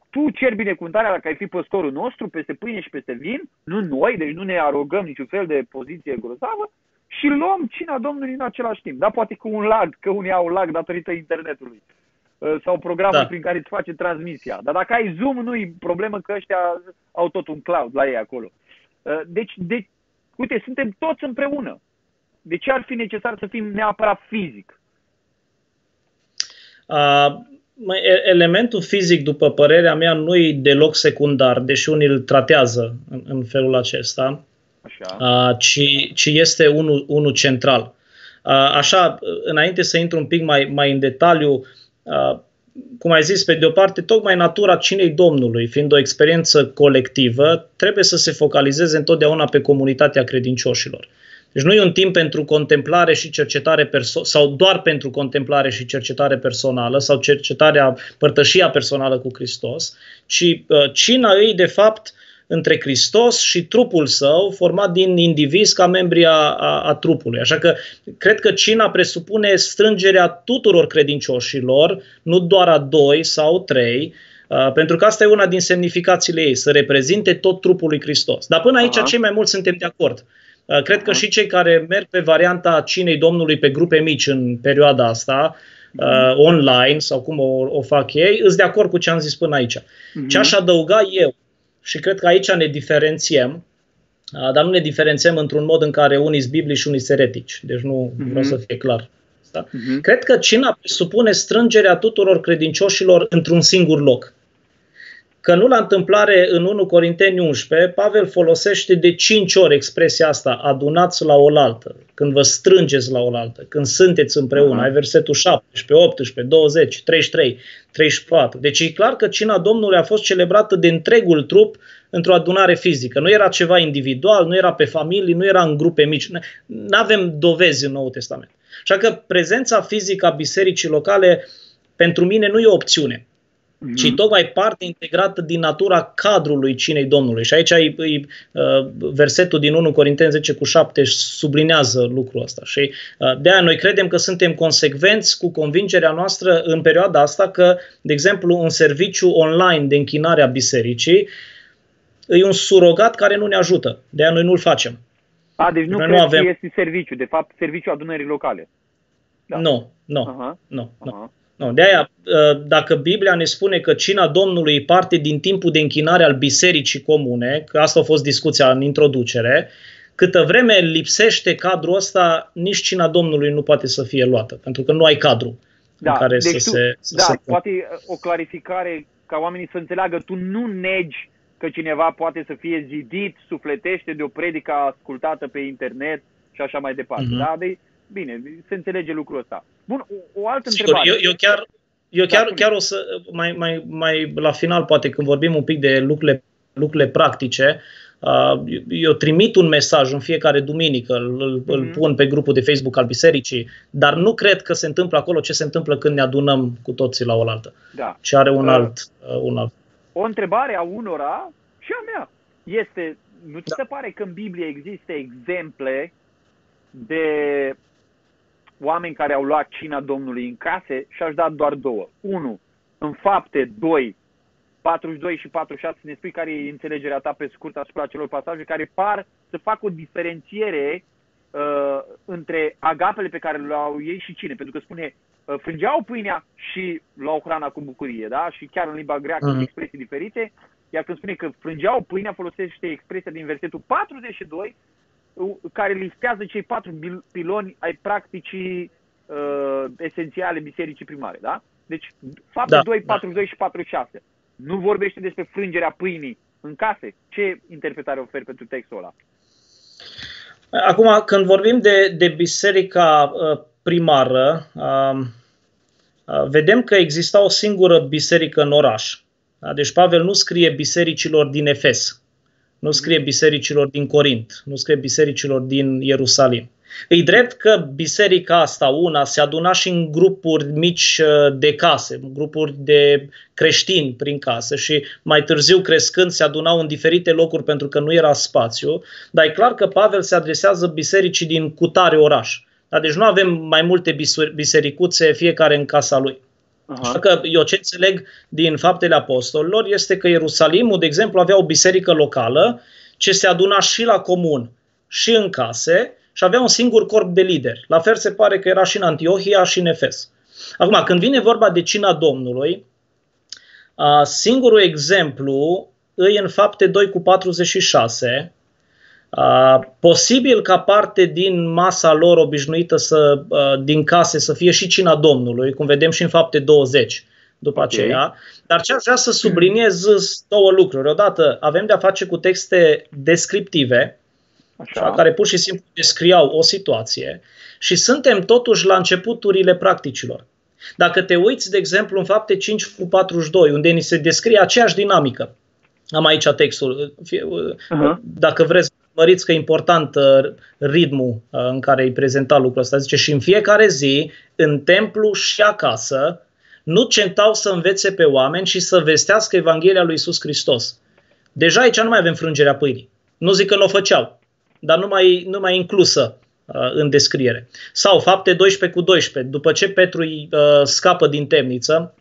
tu ceri binecuvântarea dacă ai fi păstorul nostru peste pâine și peste vin, nu noi, deci nu ne arogăm niciun fel de poziție grozavă, și luăm cina Domnului în același timp. Da, poate cu un lag, că unii au lag datorită internetului uh, sau programul da. prin care îți face transmisia. Dar dacă ai Zoom, nu-i problemă că ăștia au tot un cloud la ei acolo. Uh, deci, de, uite, suntem toți împreună. De ce ar fi necesar să fim neapărat fizic? Uh, elementul fizic, după părerea mea, nu e deloc secundar, deși unii îl tratează în, în felul acesta. Așa. Uh, ci, ci este unul, unul central. Uh, așa, înainte să intru un pic mai, mai în detaliu, uh, cum ai zis, pe de o parte, tocmai natura cinei Domnului, fiind o experiență colectivă, trebuie să se focalizeze întotdeauna pe comunitatea credincioșilor. Deci nu e un timp pentru contemplare și cercetare perso- sau doar pentru contemplare și cercetare personală sau cercetarea, părtășia personală cu Hristos, ci uh, cina ei, de fapt, între Hristos și trupul său, format din indivizi ca membri a, a, a trupului. Așa că cred că cina presupune strângerea tuturor credincioșilor, nu doar a doi sau trei, Uh, pentru că asta e una din semnificațiile ei, să reprezinte tot trupul lui Hristos. Dar până aici, Aha. cei mai mulți suntem de acord. Uh, cred că și cei care merg pe varianta cinei Domnului pe grupe mici în perioada asta, uh, online sau cum o, o fac ei, îs de acord cu ce am zis până aici. Uh-huh. Ce aș adăuga eu, și cred că aici ne diferențiem, uh, dar nu ne diferențiem într-un mod în care unii sunt biblici și unii sunt eretici. Deci nu uh-huh. vreau să fie clar. Da? Uh-huh. Cred că cina presupune strângerea tuturor credincioșilor într-un singur loc că nu la întâmplare în 1 Corinteni 11, Pavel folosește de 5 ori expresia asta, adunați la oaltă, când vă strângeți la oaltă, când sunteți împreună. Uh-huh. Ai versetul 17, 18, 20, 33, 34. Deci e clar că cina Domnului a fost celebrată de întregul trup într-o adunare fizică. Nu era ceva individual, nu era pe familii, nu era în grupe mici. Nu avem dovezi în Noul Testament. Așa că prezența fizică a bisericii locale pentru mine nu e o opțiune mm-hmm. ci tocmai parte integrată din natura cadrului cinei Domnului. Și aici e, e, uh, versetul din 1 Corinteni 10 cu 7 sublinează lucrul ăsta. Și uh, de aia noi credem că suntem consecvenți cu convingerea noastră în perioada asta că, de exemplu, un serviciu online de închinare a bisericii e un surogat care nu ne ajută. De aia noi nu-l facem. A, deci nu, nu avem... că este serviciu, de fapt serviciu adunării locale. Da. Nu, nu, uh-huh. nu, uh-huh. nu. Nu, de aia, ă, dacă Biblia ne spune că cina Domnului e parte din timpul de închinare al bisericii comune, că asta a fost discuția în introducere, câtă vreme lipsește cadrul ăsta, nici cina Domnului nu poate să fie luată, pentru că nu ai cadru da, în care deci să tu, se... Să da, se... poate o clarificare ca oamenii să înțeleagă, tu nu negi că cineva poate să fie zidit, sufletește de o predică ascultată pe internet și așa mai departe. Uh-huh. Da? De, bine, se înțelege lucrul ăsta. Bun, o, o altă Sigur, întrebare. Eu, eu chiar, eu chiar, da, chiar o să, mai, mai, mai la final, poate când vorbim un pic de lucrurile, lucrurile practice, uh, eu trimit un mesaj în fiecare duminică, îl, mm-hmm. îl mhm. pun pe grupul de Facebook al bisericii, dar nu cred că se întâmplă acolo ce se întâmplă când ne adunăm cu toții la oaltă. Da. Și are un, uh, alt, uh, un alt. O întrebare a unora și a mea este, nu ți da. se pare că în Biblie există exemple de oameni care au luat cina Domnului în case și aș da doar două. Unu, în fapte, doi, 42 și 46 ne spui care e înțelegerea ta pe scurt asupra celor pasaje care par să facă o diferențiere uh, între agapele pe care le au ei și cine. Pentru că spune, uh, frângeau pâinea și luau hrana cu bucurie, da? Și chiar în limba greacă uh-huh. expresii diferite. Iar când spune că frângeau pâinea, folosește expresia din versetul 42, care listează cei patru piloni ai practicii uh, esențiale bisericii primare, da? Deci, faptul da, 2, 42 da. și 46. Nu vorbește despre frângerea pâinii în case. Ce interpretare oferi pentru textul ăla? Acum, când vorbim de, de biserica uh, primară, uh, uh, vedem că exista o singură biserică în oraș. Da? Deci Pavel nu scrie bisericilor din Efes nu scrie bisericilor din Corint, nu scrie bisericilor din Ierusalim. E drept că biserica asta, una, se aduna și în grupuri mici uh, de case, grupuri de creștini prin casă și mai târziu crescând se adunau în diferite locuri pentru că nu era spațiu, dar e clar că Pavel se adresează bisericii din cutare oraș. Deci nu avem mai multe bisericuțe, fiecare în casa lui. Aha. Așa că eu ce înțeleg din faptele apostolilor este că Ierusalimul, de exemplu, avea o biserică locală ce se aduna și la comun și în case și avea un singur corp de lideri. La fel se pare că era și în Antiohia și în Efes. Acum, când vine vorba de cina Domnului, singurul exemplu îi în fapte 2 cu 46, Uh, posibil ca parte din masa lor obișnuită să, uh, din case să fie și cina Domnului, cum vedem și în fapte 20 după okay. aceea. Dar ce aș vrea să subliniez două lucruri. Odată, avem de-a face cu texte descriptive, Așa. care pur și simplu descriau o situație și suntem totuși la începuturile practicilor. Dacă te uiți, de exemplu, în fapte 5 cu 42, unde ni se descrie aceeași dinamică, am aici textul, uh-huh. dacă vreți, măriți că e important uh, ritmul uh, în care îi prezenta lucrul ăsta. Zice, și în fiecare zi, în templu și acasă, nu centau să învețe pe oameni și să vestească Evanghelia lui Isus Hristos. Deja aici nu mai avem frângerea pâinii. Nu zic că nu o făceau, dar nu mai, nu mai inclusă uh, în descriere. Sau fapte 12 cu 12. După ce Petru îi uh, scapă din temniță,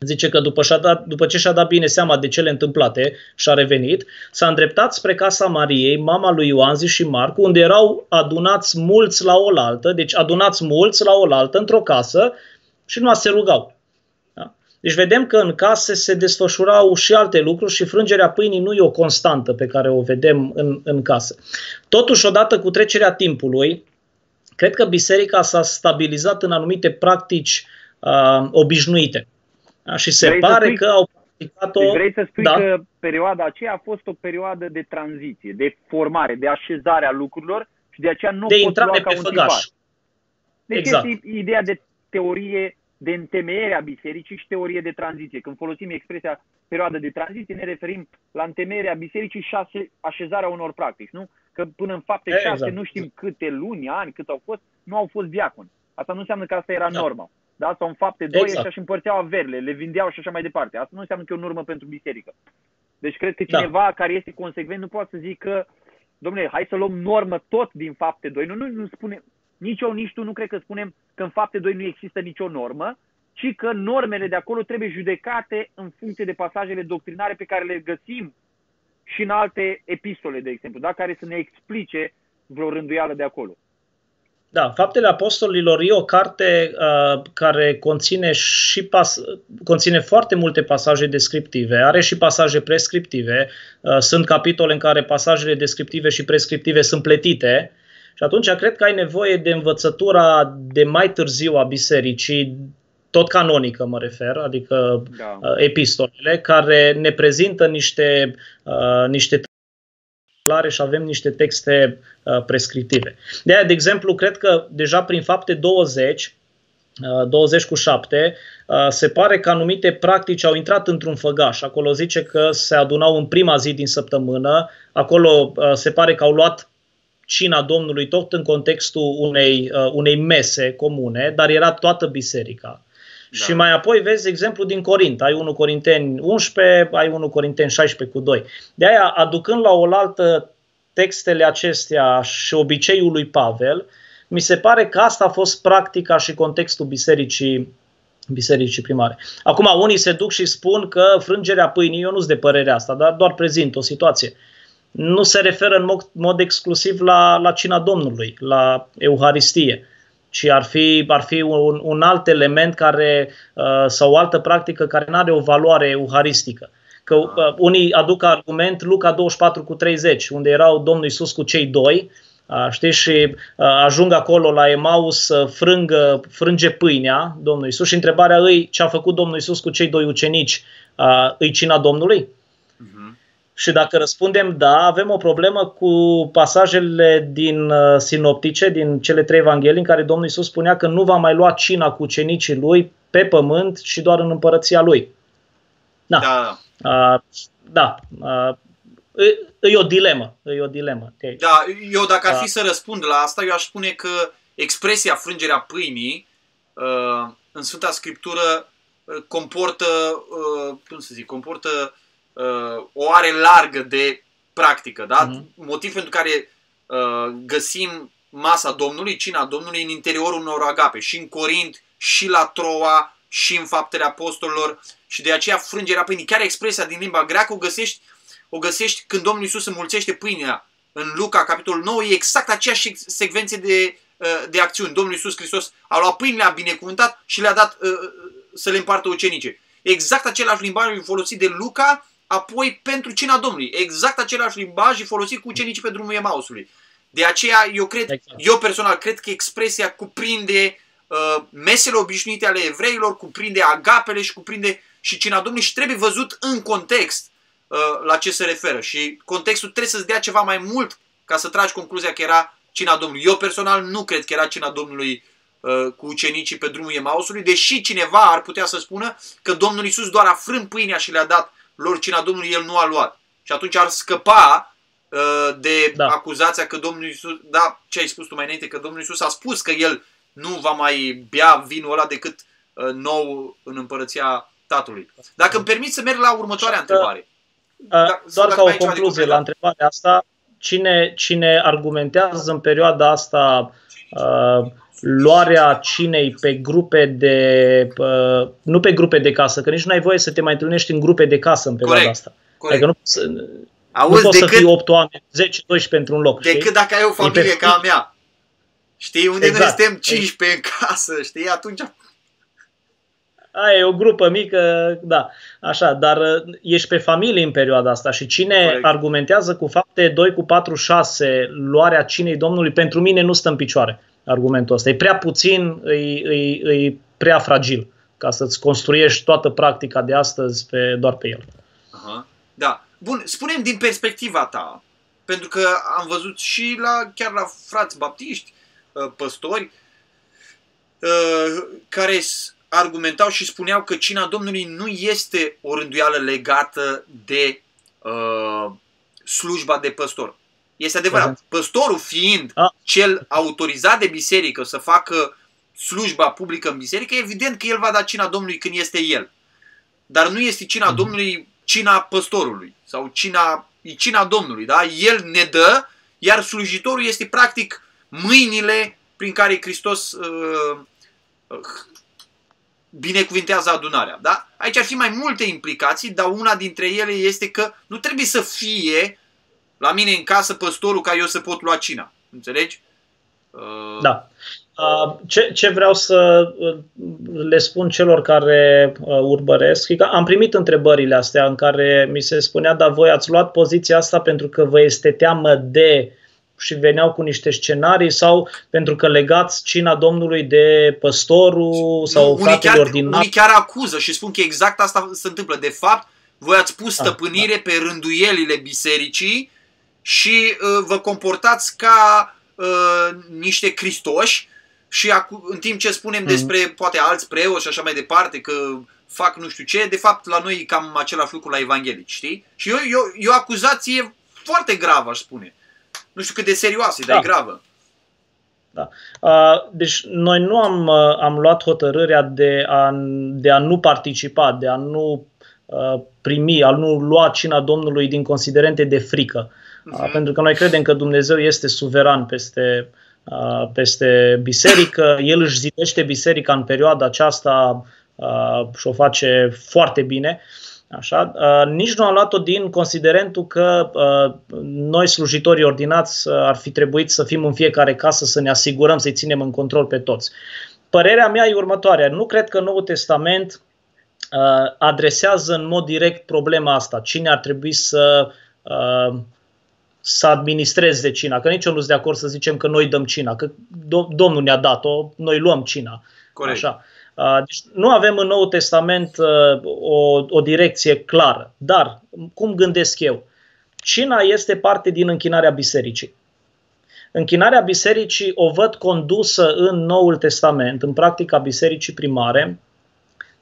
Zice că după, și-a dat, după ce și-a dat bine seama de cele întâmplate și a revenit, s-a îndreptat spre casa Mariei, mama lui Ioan și Marcu, unde erau adunați mulți la oaltă, deci adunați mulți la oaltă într-o casă și nu se rugau. Da? Deci vedem că în case se desfășurau și alte lucruri și frângerea pâinii nu e o constantă pe care o vedem în, în casă. Totuși, odată cu trecerea timpului, cred că biserica s-a stabilizat în anumite practici uh, obișnuite. Da? Și se vrei pare spui, că au practicat-o... Deci vrei să spui da. că perioada aceea a fost o perioadă de tranziție, de formare, de așezare a lucrurilor și de aceea nu de intrare pe făgaș. Deci exact. este ideea de teorie de întemeiere a bisericii și teorie de tranziție. Când folosim expresia perioadă de tranziție, ne referim la întemeierea bisericii și așezarea unor practici, nu? Că până în fapte exact. șase, nu știm câte luni, ani, cât au fost, nu au fost diaconi. Asta nu înseamnă că asta era da. norma da? sau în fapte doi exact. și împărțeau averile, le vindeau și așa mai departe. Asta nu înseamnă că e o normă pentru biserică. Deci cred că da. cineva da. care este consecvent nu poate să zică, domnule, hai să luăm normă tot din fapte 2. Nu, nu, nu spune, nici eu, nici tu nu cred că spunem că în fapte 2 nu există nicio normă, ci că normele de acolo trebuie judecate în funcție de pasajele doctrinare pe care le găsim și în alte epistole, de exemplu, da? care să ne explice vreo rânduială de acolo. Da, Faptele Apostolilor e o carte uh, care conține și pas, conține foarte multe pasaje descriptive, are și pasaje prescriptive. Uh, sunt capitole în care pasajele descriptive și prescriptive sunt pletite. Și atunci cred că ai nevoie de învățătura de mai târziu a bisericii, tot canonică mă refer, adică da. uh, epistolele, care ne prezintă niște, uh, niște clare și avem niște texte uh, prescriptive. De aia, de exemplu, cred că deja prin fapte 20, 20 uh, cu 7, uh, se pare că anumite practici au intrat într-un făgaș. Acolo zice că se adunau în prima zi din săptămână, acolo se pare că au luat cina Domnului tot în contextul unei, unei mese comune, dar era toată biserica. Da. Și mai apoi vezi exemplu din Corint. Ai 1 Corinteni 11, ai 1 Corinteni 16 cu 2. De aia, aducând la oaltă textele acestea și obiceiul lui Pavel, mi se pare că asta a fost practica și contextul bisericii bisericii primare. Acum, unii se duc și spun că frângerea pâinii, eu nu sunt de părerea asta, dar doar prezint o situație. Nu se referă în mod, mod exclusiv la, la cina Domnului, la Euharistie ci ar fi, ar fi un, un alt element care, uh, sau o altă practică care nu are o valoare euharistică. Că uh, unii aduc argument Luca 24 cu 30, unde erau Domnul Isus cu cei doi, uh, știi, și ajung acolo la Emaus să frângă, frânge pâinea Domnul Isus și întrebarea îi ce a făcut Domnul Isus cu cei doi ucenici, îi cina Domnului? Și dacă răspundem da, avem o problemă cu pasajele din uh, sinoptice, din cele trei evanghelii, în care Domnul Isus spunea că nu va mai lua cina cu cenicii lui pe pământ și doar în împărăția lui. Da. Da. Uh, da. Uh, e, e o dilemă. E o dilemă. Da, eu dacă ar fi uh, să răspund la asta, eu aș spune că expresia frângerea pâinii uh, în Sfânta Scriptură uh, comportă, uh, cum să zic, comportă uh, uh, o are largă de practică, da? Mm-hmm. Motiv pentru care uh, găsim masa Domnului, cina Domnului în interiorul unor agape, și în Corint, și la Troa, și în faptele apostolilor și de aceea frângerea pâinii. Chiar expresia din limba greacă o găsești, o găsești când Domnul Iisus înmulțește pâinea în Luca, capitolul 9, e exact aceeași secvenție de, uh, de acțiuni. Domnul Iisus Hristos a luat pâinile, a binecuvântat și le-a dat uh, uh să le împartă ucenice. Exact același limbaj folosit de Luca apoi pentru cina Domnului. Exact același limbaj e folosit cu ucenicii pe drumul Emausului. De aceea, eu cred, exact. eu personal cred că expresia cuprinde uh, mesele obișnuite ale evreilor, cuprinde agapele și cuprinde și cina Domnului și trebuie văzut în context uh, la ce se referă. Și contextul trebuie să-ți dea ceva mai mult ca să tragi concluzia că era cina Domnului. Eu personal nu cred că era cina Domnului uh, cu ucenicii pe drumul Emausului, deși cineva ar putea să spună că Domnul Isus doar a frânt pâinea și le-a dat lor cina Domnului, el nu a luat. Și atunci ar scăpa uh, de da. acuzația că Domnul Isus, da, ce ai spus tu mai înainte, că Domnul Isus a spus că el nu va mai bea vinul ăla decât uh, nou în împărăția Tatălui. Dacă îmi permit să merg la următoarea întrebare. Da, doar ca o concluzie la întrebarea asta, cine, cine argumentează în perioada asta uh, luarea cinei pe grupe de, uh, nu pe grupe de casă, că nici nu ai voie să te mai întâlnești în grupe de casă în perioada corect, asta. Corect. Adică nu, Auzi, nu poți decât, să fii 8 oameni, 10-12 într-un loc. Decât știi? dacă ai o familie ca a mea. Știi, unde exact. noi suntem 15 în casă, știi, atunci Aia e o grupă mică, da, așa, dar uh, ești pe familie în perioada asta și cine Corect. argumentează cu fapte 2 cu 4, 6 luarea cinei Domnului, pentru mine nu stă în picioare argumentul ăsta. E prea puțin, e, e, e prea fragil ca să-ți construiești toată practica de astăzi pe, doar pe el. Aha. Da. Bun, spunem din perspectiva ta, pentru că am văzut și la chiar la frați baptiști, uh, păstori, uh, care argumentau și spuneau că cina Domnului nu este o rânduială legată de uh, slujba de păstor. Este adevărat. Păstorul fiind A. cel autorizat de biserică să facă slujba publică în biserică, evident că el va da cina Domnului când este el. Dar nu este cina mm. Domnului cina păstorului sau cina, e cina Domnului. Da? El ne dă, iar slujitorul este practic mâinile prin care Hristos uh, uh, binecuvintează adunarea. Da? Aici ar fi mai multe implicații, dar una dintre ele este că nu trebuie să fie la mine în casă păstorul ca eu să pot lua cina. Înțelegi? Uh... Da. Uh, ce, ce vreau să uh, le spun celor care uh, urmăresc, că am primit întrebările astea în care mi se spunea, dar voi ați luat poziția asta pentru că vă este teamă de și veneau cu niște scenarii sau pentru că legați cina Domnului de păstorul sau nu, unii chiar, din unii chiar acuză și spun că exact asta se întâmplă. De fapt, voi ați pus ah, stăpânire ah, da. pe rânduielile bisericii și uh, vă comportați ca uh, niște cristoși și acu- în timp ce spunem mm-hmm. despre poate alți preoți și așa mai departe că fac nu știu ce, de fapt la noi e cam același lucru la evanghelici, știi? Și eu, eu, e o acuzație foarte gravă, aș spune. Nu știu cât de serioasă, da. dar e gravă. Da. Deci noi nu am, am luat hotărârea de a, de a nu participa, de a nu primi, a nu lua cina Domnului din considerente de frică. Uh-huh. Pentru că noi credem că Dumnezeu este suveran peste, peste biserică, El își zidește biserica în perioada aceasta și o face foarte bine. Așa? Nici nu am luat-o din considerentul că noi, slujitorii ordinați, ar fi trebuit să fim în fiecare casă să ne asigurăm să-i ținem în control pe toți. Părerea mea e următoarea. Nu cred că Noul Testament adresează în mod direct problema asta. Cine ar trebui să să administreze cina, că nici eu nu sunt de acord să zicem că noi dăm cina, că Domnul ne-a dat-o, noi luăm cina. Corect. Așa. Deci nu avem în Noul Testament o, o direcție clară. Dar, cum gândesc eu? Cina este parte din închinarea bisericii. Închinarea bisericii o văd condusă în Noul Testament, în practica bisericii primare,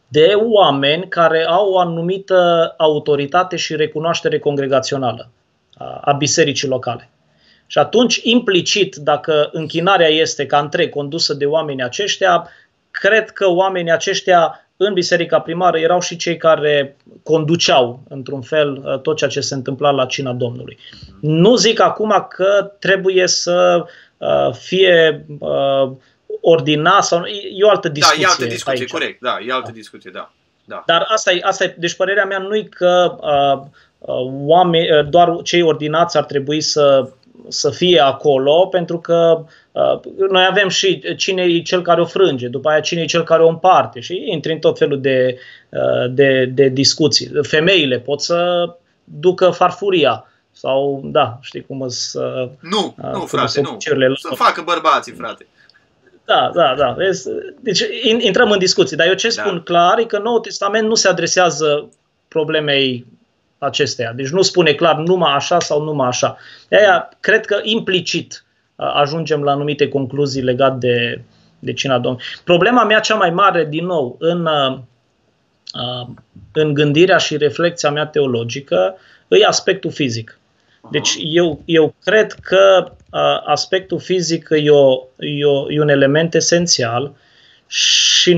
de oameni care au o anumită autoritate și recunoaștere congregațională a bisericii locale. Și atunci, implicit, dacă închinarea este ca întreg condusă de oamenii aceștia, cred că oamenii aceștia în biserica primară erau și cei care conduceau, într-un fel, tot ceea ce se întâmpla la cina Domnului. Nu zic acum că trebuie să fie ordinat sau e o altă discuție. Da, e altă discuție, aici. corect, da, e altă da. discuție, da. da. Dar asta e, asta e, deci părerea mea nu e că uh, Uh, oameni, uh, doar cei ordinați ar trebui să, să fie acolo, pentru că uh, noi avem și cine e cel care o frânge, după aia cine e cel care o împarte și intri în tot felul de, de, de discuții. Femeile pot să ducă farfuria sau, da, știi cum să... Nu, nu, frate, nu. Să facă bărbații, frate. Da, da, da. Deci intrăm în discuții, dar eu ce da. spun clar e că Noul Testament nu se adresează problemei acesteia. Deci nu spune clar numai așa sau numai așa. De aia cred că implicit ajungem la anumite concluzii legate de, de cina Domnului. Problema mea cea mai mare, din nou, în, uh, uh, în gândirea și reflexia mea teologică, e aspectul fizic. Deci eu, eu cred că uh, aspectul fizic e, o, e, o, e un element esențial și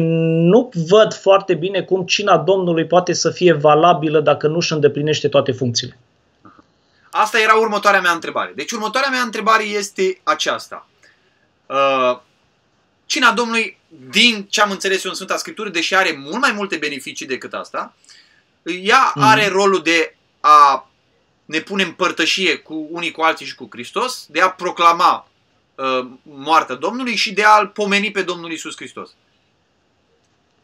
nu văd foarte bine cum cina Domnului poate să fie valabilă dacă nu își îndeplinește toate funcțiile. Asta era următoarea mea întrebare. Deci următoarea mea întrebare este aceasta. Uh, cina Domnului, din ce am înțeles eu în Sfânta Scriptură, deși are mult mai multe beneficii decât asta, ea mm. are rolul de a ne pune în părtășie cu unii cu alții și cu Hristos, de a proclama uh, moartea Domnului și de a-L pomeni pe Domnul Isus Hristos.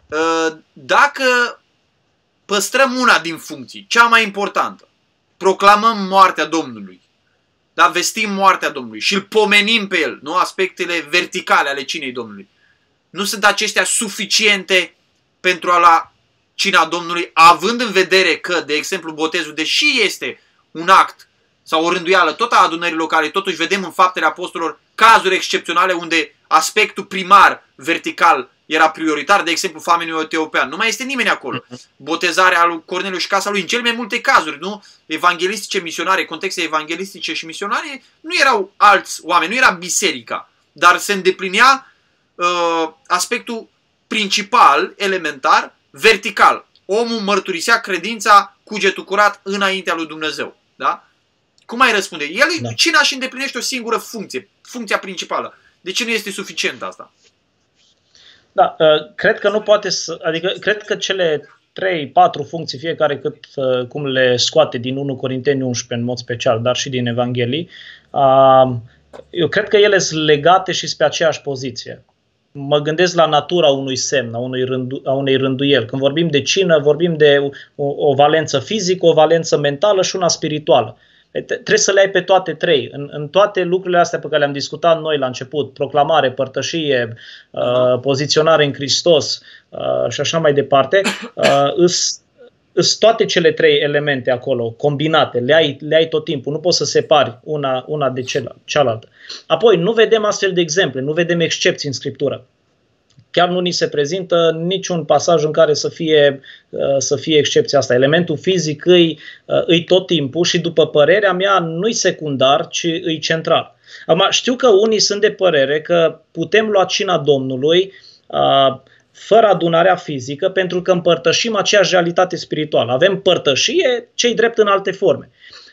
Uh, dacă păstrăm una din funcții, cea mai importantă, proclamăm moartea Domnului, da, vestim moartea Domnului și îl pomenim pe el, nu aspectele verticale ale cinei Domnului. Nu sunt acestea suficiente pentru a lua cina Domnului, având în vedere că, de exemplu, botezul, deși este un act sau o rânduială tot a adunării locale, totuși vedem în faptele apostolilor cazuri excepționale unde aspectul primar, vertical, era prioritar, de exemplu, famenul etiopian. Nu mai este nimeni acolo. Botezarea lui Corneliu și casa lui, în cele mai multe cazuri, nu? Evanghelistice, misionare, contexte evanghelistice și misionare, nu erau alți oameni, nu era biserica, dar se îndeplinea uh, aspectul principal, elementar, vertical. Omul mărturisea credința cugetul curat înaintea lui Dumnezeu. Da? Cum ai răspunde? El, da. cine și îndeplinește o singură funcție, funcția principală. De ce nu este suficient asta? Da, uh, cred că nu poate să, adică cred că cele 3, 4 funcții, fiecare cât uh, cum le scoate din 1 Corinteni 11 în mod special, dar și din Evanghelii, uh, eu cred că ele sunt legate și pe aceeași poziție. Mă gândesc la natura unui semn, a, unui rându, a unei rânduieli. Când vorbim de cină, vorbim de o, o valență fizică, o valență mentală și una spirituală. Trebuie să le ai pe toate trei. În, în toate lucrurile astea pe care le-am discutat noi la început, proclamare, părtășie, uh, poziționare în Hristos uh, și așa mai departe, uh, îs, îs toate cele trei elemente acolo, combinate, le ai, le ai tot timpul, nu poți să separi una, una de cealaltă. Apoi, nu vedem astfel de exemple, nu vedem excepții în Scriptură chiar nu ni se prezintă niciun pasaj în care să fie, uh, să fie excepția asta. Elementul fizic îi, uh, îi tot timpul și după părerea mea nu-i secundar, ci îi central. Acum, știu că unii sunt de părere că putem lua cina Domnului uh, fără adunarea fizică pentru că împărtășim aceeași realitate spirituală. Avem părtășie, cei drept în alte forme.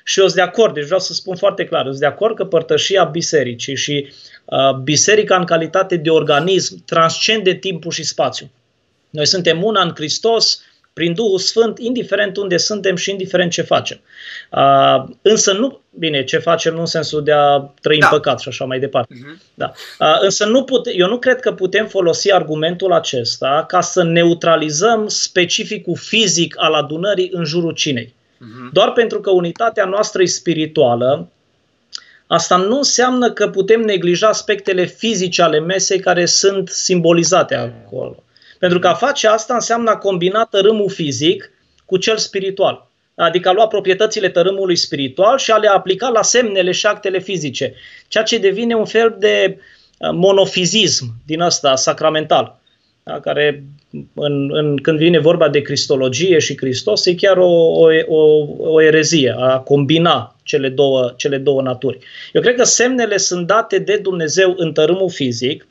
Și eu sunt de acord, deci vreau să spun foarte clar, eu sunt de acord că părtășia bisericii și uh, biserica în calitate de organism transcende timpul și spațiu. Noi suntem una în Hristos, prin Duhul Sfânt, indiferent unde suntem și indiferent ce facem. Uh, însă nu, bine, ce facem nu în sensul de a trăi da. în păcat și așa mai departe. Uh-huh. Da. Uh, însă nu pute, eu nu cred că putem folosi argumentul acesta ca să neutralizăm specificul fizic al adunării în jurul cinei. Uh-huh. Doar pentru că unitatea noastră e spirituală, asta nu înseamnă că putem neglija aspectele fizice ale mesei care sunt simbolizate acolo. Pentru că a face asta înseamnă a combina tărâmul fizic cu cel spiritual. Adică a lua proprietățile tărâmului spiritual și a le aplica la semnele și actele fizice. Ceea ce devine un fel de uh, monofizism din ăsta sacramental da, care în, în, când vine vorba de cristologie și Hristos, e chiar o, o, o, o erezie a combina cele două, cele două naturi. Eu cred că semnele sunt date de Dumnezeu în tărâmul fizic,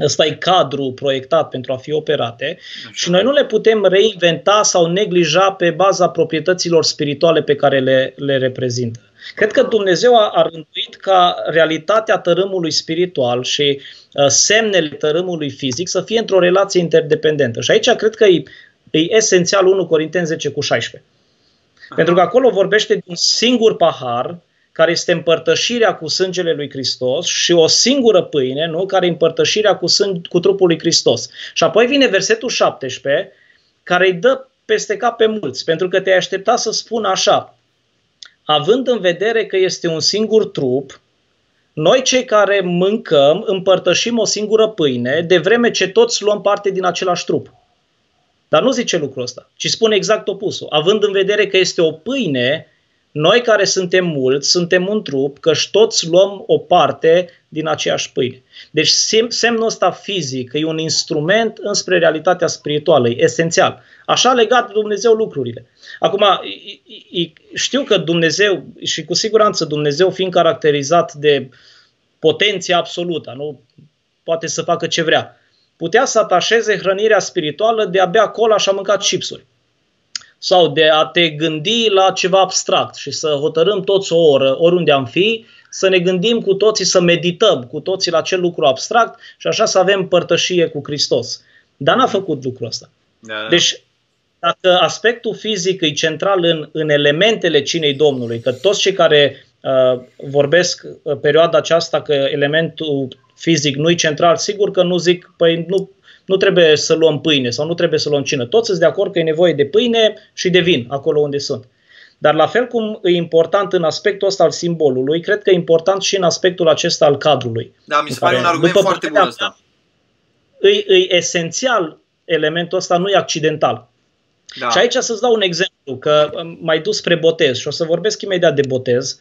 Ăsta e cadrul proiectat pentru a fi operate Așa. și noi nu le putem reinventa sau neglija pe baza proprietăților spirituale pe care le, le reprezintă. Cred că Dumnezeu a, a rânduit ca realitatea tărâmului spiritual și uh, semnele tărâmului fizic să fie într-o relație interdependentă. Și aici cred că e, e esențial 1 Corinteni 10 cu 16. Aha. Pentru că acolo vorbește de un singur pahar care este împărtășirea cu sângele lui Hristos și o singură pâine, nu? care e împărtășirea cu, sâng- cu trupul lui Hristos. Și apoi vine versetul 17, care îi dă peste cap pe mulți, pentru că te-ai aștepta să spun așa, având în vedere că este un singur trup, noi cei care mâncăm împărtășim o singură pâine, de vreme ce toți luăm parte din același trup. Dar nu zice lucrul ăsta, ci spune exact opusul. Având în vedere că este o pâine, Noi care suntem mulți, suntem un trup, că toți luăm o parte din aceeași pâine. Deci semnul ăsta fizic e un instrument înspre realitatea spirituală, e esențial. Așa legat de Dumnezeu lucrurile. Acum, știu că Dumnezeu, și cu siguranță Dumnezeu fiind caracterizat de potenție absolută, nu poate să facă ce vrea, putea să atașeze hrănirea spirituală de a bea cola și a mânca chipsuri sau de a te gândi la ceva abstract și să hotărâm toți o oră, oriunde am fi, să ne gândim cu toții, să medităm cu toții la acel lucru abstract și așa să avem părtășie cu Hristos. Dar n-a făcut lucrul ăsta. Da, da. Deci, dacă aspectul fizic e central în, în elementele cinei Domnului, că toți cei care uh, vorbesc uh, perioada aceasta că elementul fizic nu e central, sigur că nu zic, păi nu nu trebuie să luăm pâine sau nu trebuie să luăm cină. Toți sunt de acord că e nevoie de pâine și de vin acolo unde sunt. Dar la fel cum e important în aspectul ăsta al simbolului, cred că e important și în aspectul acesta al cadrului. Da, mi se pare un argument foarte bun ăsta. E, e esențial elementul ăsta, nu e accidental. Da. Și aici să-ți dau un exemplu, că mai dus spre botez și o să vorbesc imediat de botez,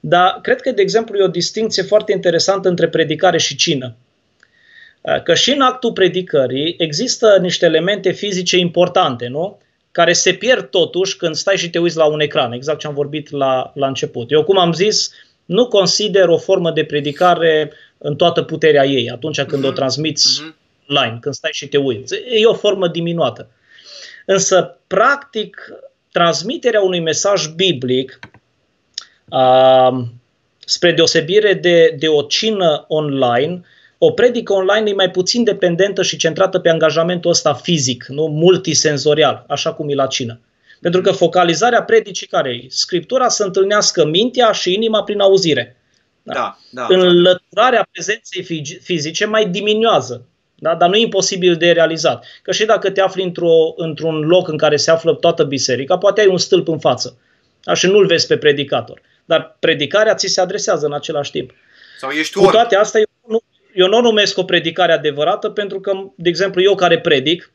dar cred că, de exemplu, e o distinție foarte interesantă între predicare și cină. Uh, că și în actul predicării există niște elemente fizice importante, nu? Care se pierd totuși când stai și te uiți la un ecran, exact ce am vorbit la, la început. Eu, cum am zis, nu consider o formă de predicare în toată puterea ei, atunci când uh-huh. o mhm. transmiți uh-huh. online, când stai și te uiți. E o formă diminuată. Însă, practic, transmiterea unui mesaj biblic, uh, spre deosebire de, de o cină online, o predică online e mai puțin dependentă și centrată pe angajamentul ăsta fizic, nu multisenzorial, așa cum e la cină. Pentru că focalizarea predicii care e? Scriptura să întâlnească mintea și inima prin auzire. Da? Da, da, Înlăturarea da. prezenței fizice mai diminuează, da? dar nu e imposibil de realizat. Că și dacă te afli într-o, într-un loc în care se află toată biserica, poate ai un stâlp în față da? și nu-l vezi pe predicator. Dar predicarea ți se adresează în același timp. Sau ești Cu toate astea, eu nu, eu nu o numesc o predicare adevărată pentru că, de exemplu, eu care predic,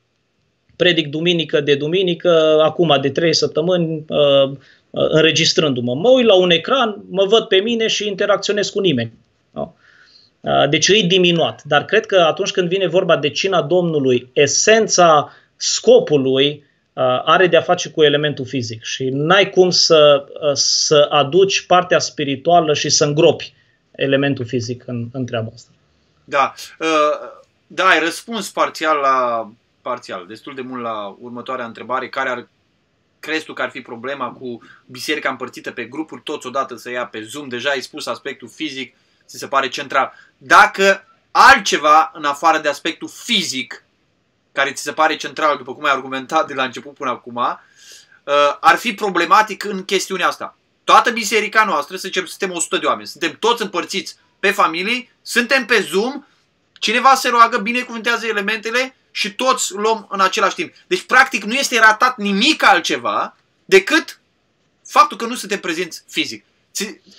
predic duminică de duminică, acum de trei săptămâni, uh, uh, înregistrându-mă. Mă uit la un ecran, mă văd pe mine și interacționez cu nimeni. Uh, deci e diminuat. Dar cred că atunci când vine vorba de cina Domnului, esența scopului are de a face cu elementul fizic și n-ai cum să, să aduci partea spirituală și să îngropi elementul fizic în, în treaba asta. Da. Uh, da, ai răspuns parțial la parțial, destul de mult la următoarea întrebare, care ar crezi tu că ar fi problema cu biserica împărțită pe grupuri, toți odată să ia pe Zoom, deja ai spus aspectul fizic, ți se pare central. Dacă altceva în afară de aspectul fizic, care ți se pare central, după cum ai argumentat de la început până acum, uh, ar fi problematic în chestiunea asta. Toată biserica noastră, să zicem, suntem 100 de oameni, suntem toți împărțiți pe familii, suntem pe Zoom, cineva se roagă, binecuvântează elementele și toți luăm în același timp. Deci, practic, nu este ratat nimic altceva decât faptul că nu suntem prezenți fizic.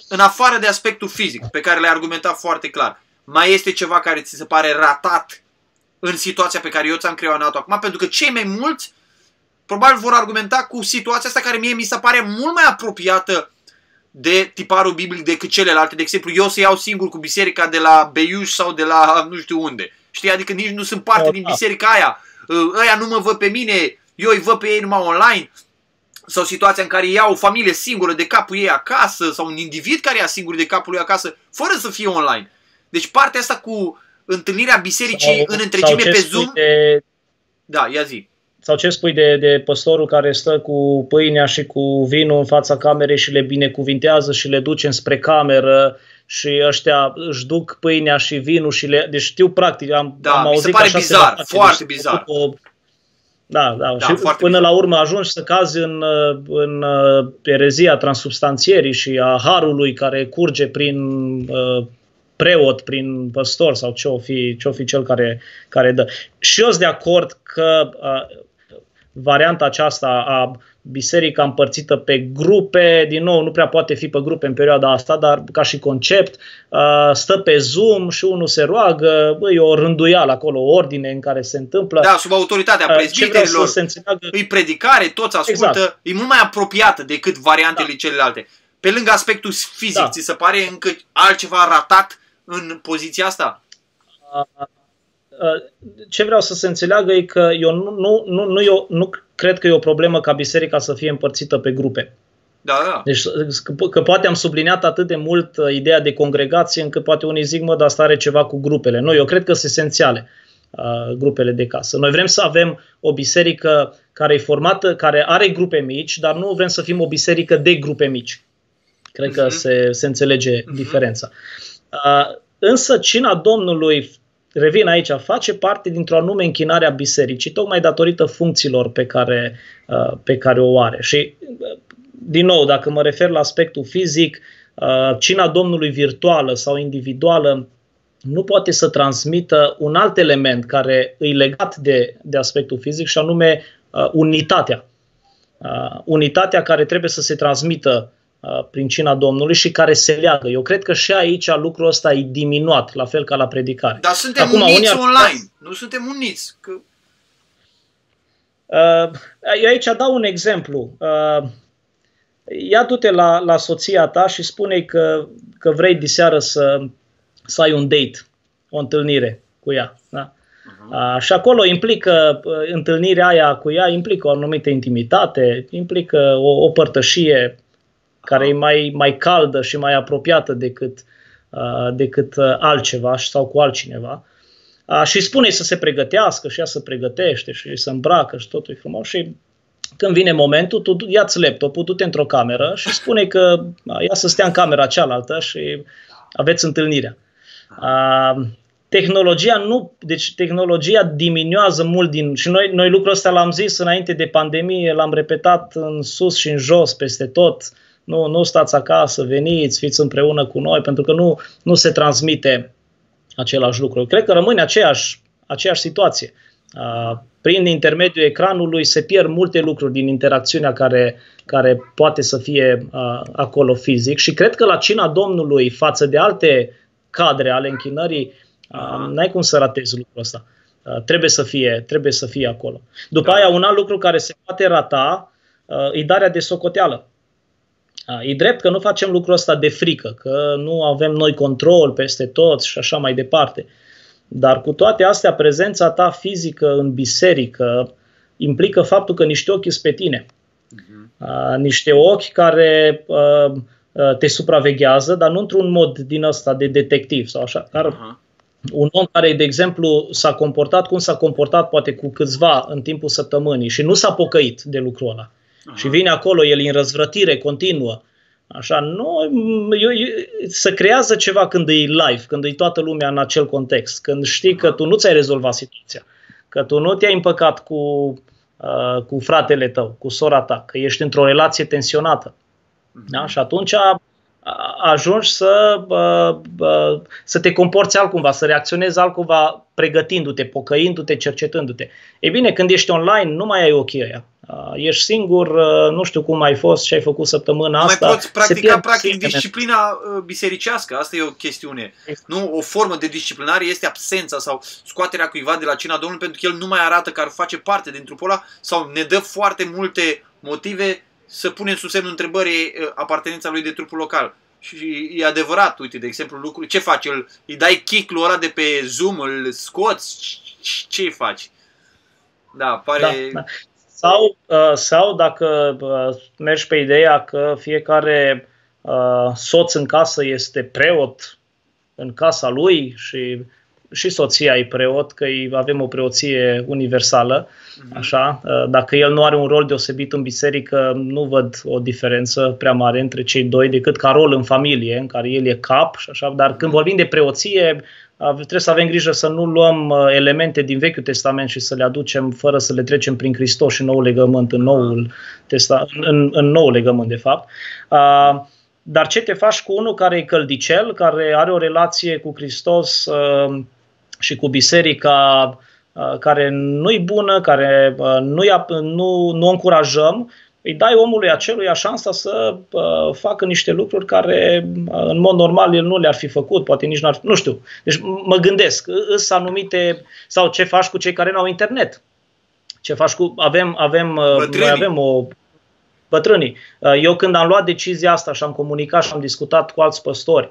În afară de aspectul fizic, pe care le-ai argumentat foarte clar, mai este ceva care ți se pare ratat în situația pe care eu ți-am creionat-o acum, pentru că cei mai mulți probabil vor argumenta cu situația asta care mie mi se pare mult mai apropiată de tiparul biblic decât celelalte. De exemplu, eu să iau singur cu biserica de la Beiuș sau de la nu știu unde. Știi? Adică nici nu sunt parte din biserica aia. Ăia nu mă văd pe mine, eu îi văd pe ei numai online. Sau situația în care iau o familie singură de capul ei acasă sau un individ care ia singur de capul lui acasă fără să fie online. Deci partea asta cu întâlnirea bisericii sau, în întregime pe Zoom... De... Da, ia zi. Sau ce spui de, de păstorul care stă cu pâinea și cu vinul în fața camerei și le binecuvintează și le duce spre cameră și ăștia își duc pâinea și vinul și le... Deci știu practic, am, da, am auzit mi se pare așa bizar, se foarte deci, bizar. O, da, da, da și până bizar. la urmă ajungi să cazi în, în uh, erezia transubstanțierii și a harului care curge prin uh, preot, prin păstor sau ce o fi, ce o fi cel care, care dă. Și eu sunt de acord că uh, varianta aceasta a biserica împărțită pe grupe, din nou, nu prea poate fi pe grupe în perioada asta, dar ca și concept, stă pe Zoom și unul se roagă, e o rânduială acolo, o ordine în care se întâmplă. Da, sub autoritatea prezbiterilor, îi predicare, toți ascultă, exact. e mult mai apropiată decât variantele da. celelalte. Pe lângă aspectul fizic, da. ți se pare încă altceva ratat în poziția asta? Ce vreau să se înțeleagă e că eu nu, nu, nu, nu, eu nu cred că e o problemă ca biserica să fie împărțită pe grupe. Da, da. Deci că, că poate am subliniat atât de mult uh, ideea de congregație încât poate unii zic, mă, dar asta are ceva cu grupele. Nu, eu cred că sunt esențiale uh, grupele de casă. Noi vrem să avem o biserică care e formată, care are grupe mici, dar nu vrem să fim o biserică de grupe mici. Cred uh-huh. că mhm. se, se înțelege uh-huh. diferența. Uh, însă cina Domnului, revin aici, face parte dintr-o anume închinare a bisericii, tocmai datorită funcțiilor pe care, uh, pe care o are. Și uh, din nou, dacă mă refer la aspectul fizic, uh, cina Domnului virtuală sau individuală nu poate să transmită un alt element care îi legat de, de aspectul fizic și anume uh, unitatea. Uh, unitatea care trebuie să se transmită prin cina Domnului și care se leagă. Eu cred că și aici lucrul ăsta e diminuat, la fel ca la predicare. Dar suntem Acum, uniți ar... online, nu suntem uniți. Că... Eu aici dau un exemplu ia du-te la, la soția ta și spune că, că vrei diseară să, să ai un date, o întâlnire cu ea. Da? Uh-huh. și acolo implică, întâlnirea aia cu ea implică o anumită intimitate, implică o, o părtășie care e mai, mai caldă și mai apropiată decât, uh, decât altceva sau cu altcineva. Uh, și spune să se pregătească și ea să pregătește și să îmbracă și totul e frumos și când vine momentul, tu ia-ți laptopul, du-te într-o cameră și spune că ia să stea în camera cealaltă și aveți întâlnirea. A, tehnologia nu, deci tehnologia diminuează mult din, și noi, noi lucrul ăsta l-am zis înainte de pandemie, l-am repetat în sus și în jos, peste tot, nu, nu stați acasă, veniți, fiți împreună cu noi, pentru că nu, nu se transmite același lucru. Cred că rămâne aceeași, aceeași situație. Prin intermediul ecranului se pierd multe lucruri din interacțiunea care, care poate să fie acolo fizic și cred că la cina Domnului față de alte cadre ale închinării, n-ai cum să ratezi lucrul ăsta. Trebuie să fie, trebuie să fie acolo. După da. aia, un alt lucru care se poate rata e darea de socoteală. E drept că nu facem lucrul ăsta de frică, că nu avem noi control peste tot și așa mai departe. Dar cu toate astea, prezența ta fizică în biserică implică faptul că niște ochi sunt pe tine. Uh-huh. Niște ochi care uh, uh, te supraveghează, dar nu într-un mod din ăsta de detectiv sau așa. Dar uh-huh. un om care, de exemplu, s-a comportat cum s-a comportat poate cu câțiva în timpul săptămânii și nu s-a pocăit de lucrul ăla. Uh-huh. Și vine acolo, el în răzvrătire continuă, Așa, nu, eu, eu, să creează ceva când e live, când e toată lumea în acel context, când știi că tu nu ți-ai rezolvat situația, că tu nu te-ai împăcat cu, uh, cu fratele tău, cu sora ta, că ești într-o relație tensionată. Da? Și atunci ajungi să, să te comporți altcumva, să reacționezi altcumva pregătindu-te, pocăindu-te, cercetându-te. Ei bine, când ești online, nu mai ai ochii ăia. Ești singur, nu știu cum ai fost și ai făcut săptămâna nu asta. mai poți practica practic disciplina bisericească, asta e o chestiune. Exact. Nu, o formă de disciplinare este absența sau scoaterea cuiva de la cina Domnului pentru că el nu mai arată că ar face parte din trupul ăla sau ne dă foarte multe motive să punem sub semnul întrebării uh, apartenența lui de trupul local. Și e adevărat, uite, de exemplu, lucruri, ce faci? Îl, îi dai kick-ul ăla de pe Zoom, îl scoți, ce îi faci? Da, pare... Da, da. Sau, uh, sau dacă uh, mergi pe ideea că fiecare uh, soț în casă este preot în casa lui și și soția e preot, că avem o preoție universală, mhm. așa. Uh, dacă el nu are un rol deosebit în biserică, nu văd o diferență prea mare între cei doi decât ca rol în familie, în care el e cap și așa. Dar când vorbim de preoție, trebuie să avem grijă să nu luăm uh, elemente din Vechiul Testament și să le aducem fără să le trecem prin Hristos și noul legământ în noul, testa, în, în noul legământ, de fapt. Uh, dar ce te faci cu unul care e căldicel, care are o relație cu Hristos și cu biserica uh, care nu-i bună, care uh, nu, nu, nu o încurajăm, îi dai omului acelui șansa să uh, facă niște lucruri care în mod normal el nu le-ar fi făcut, poate nici n-ar nu știu. Deci mă gândesc, îs anumite, sau ce faci cu cei care nu au internet? Ce faci cu, avem, avem, noi avem o bătrânii. Eu când am luat decizia asta și am comunicat și am discutat cu alți păstori,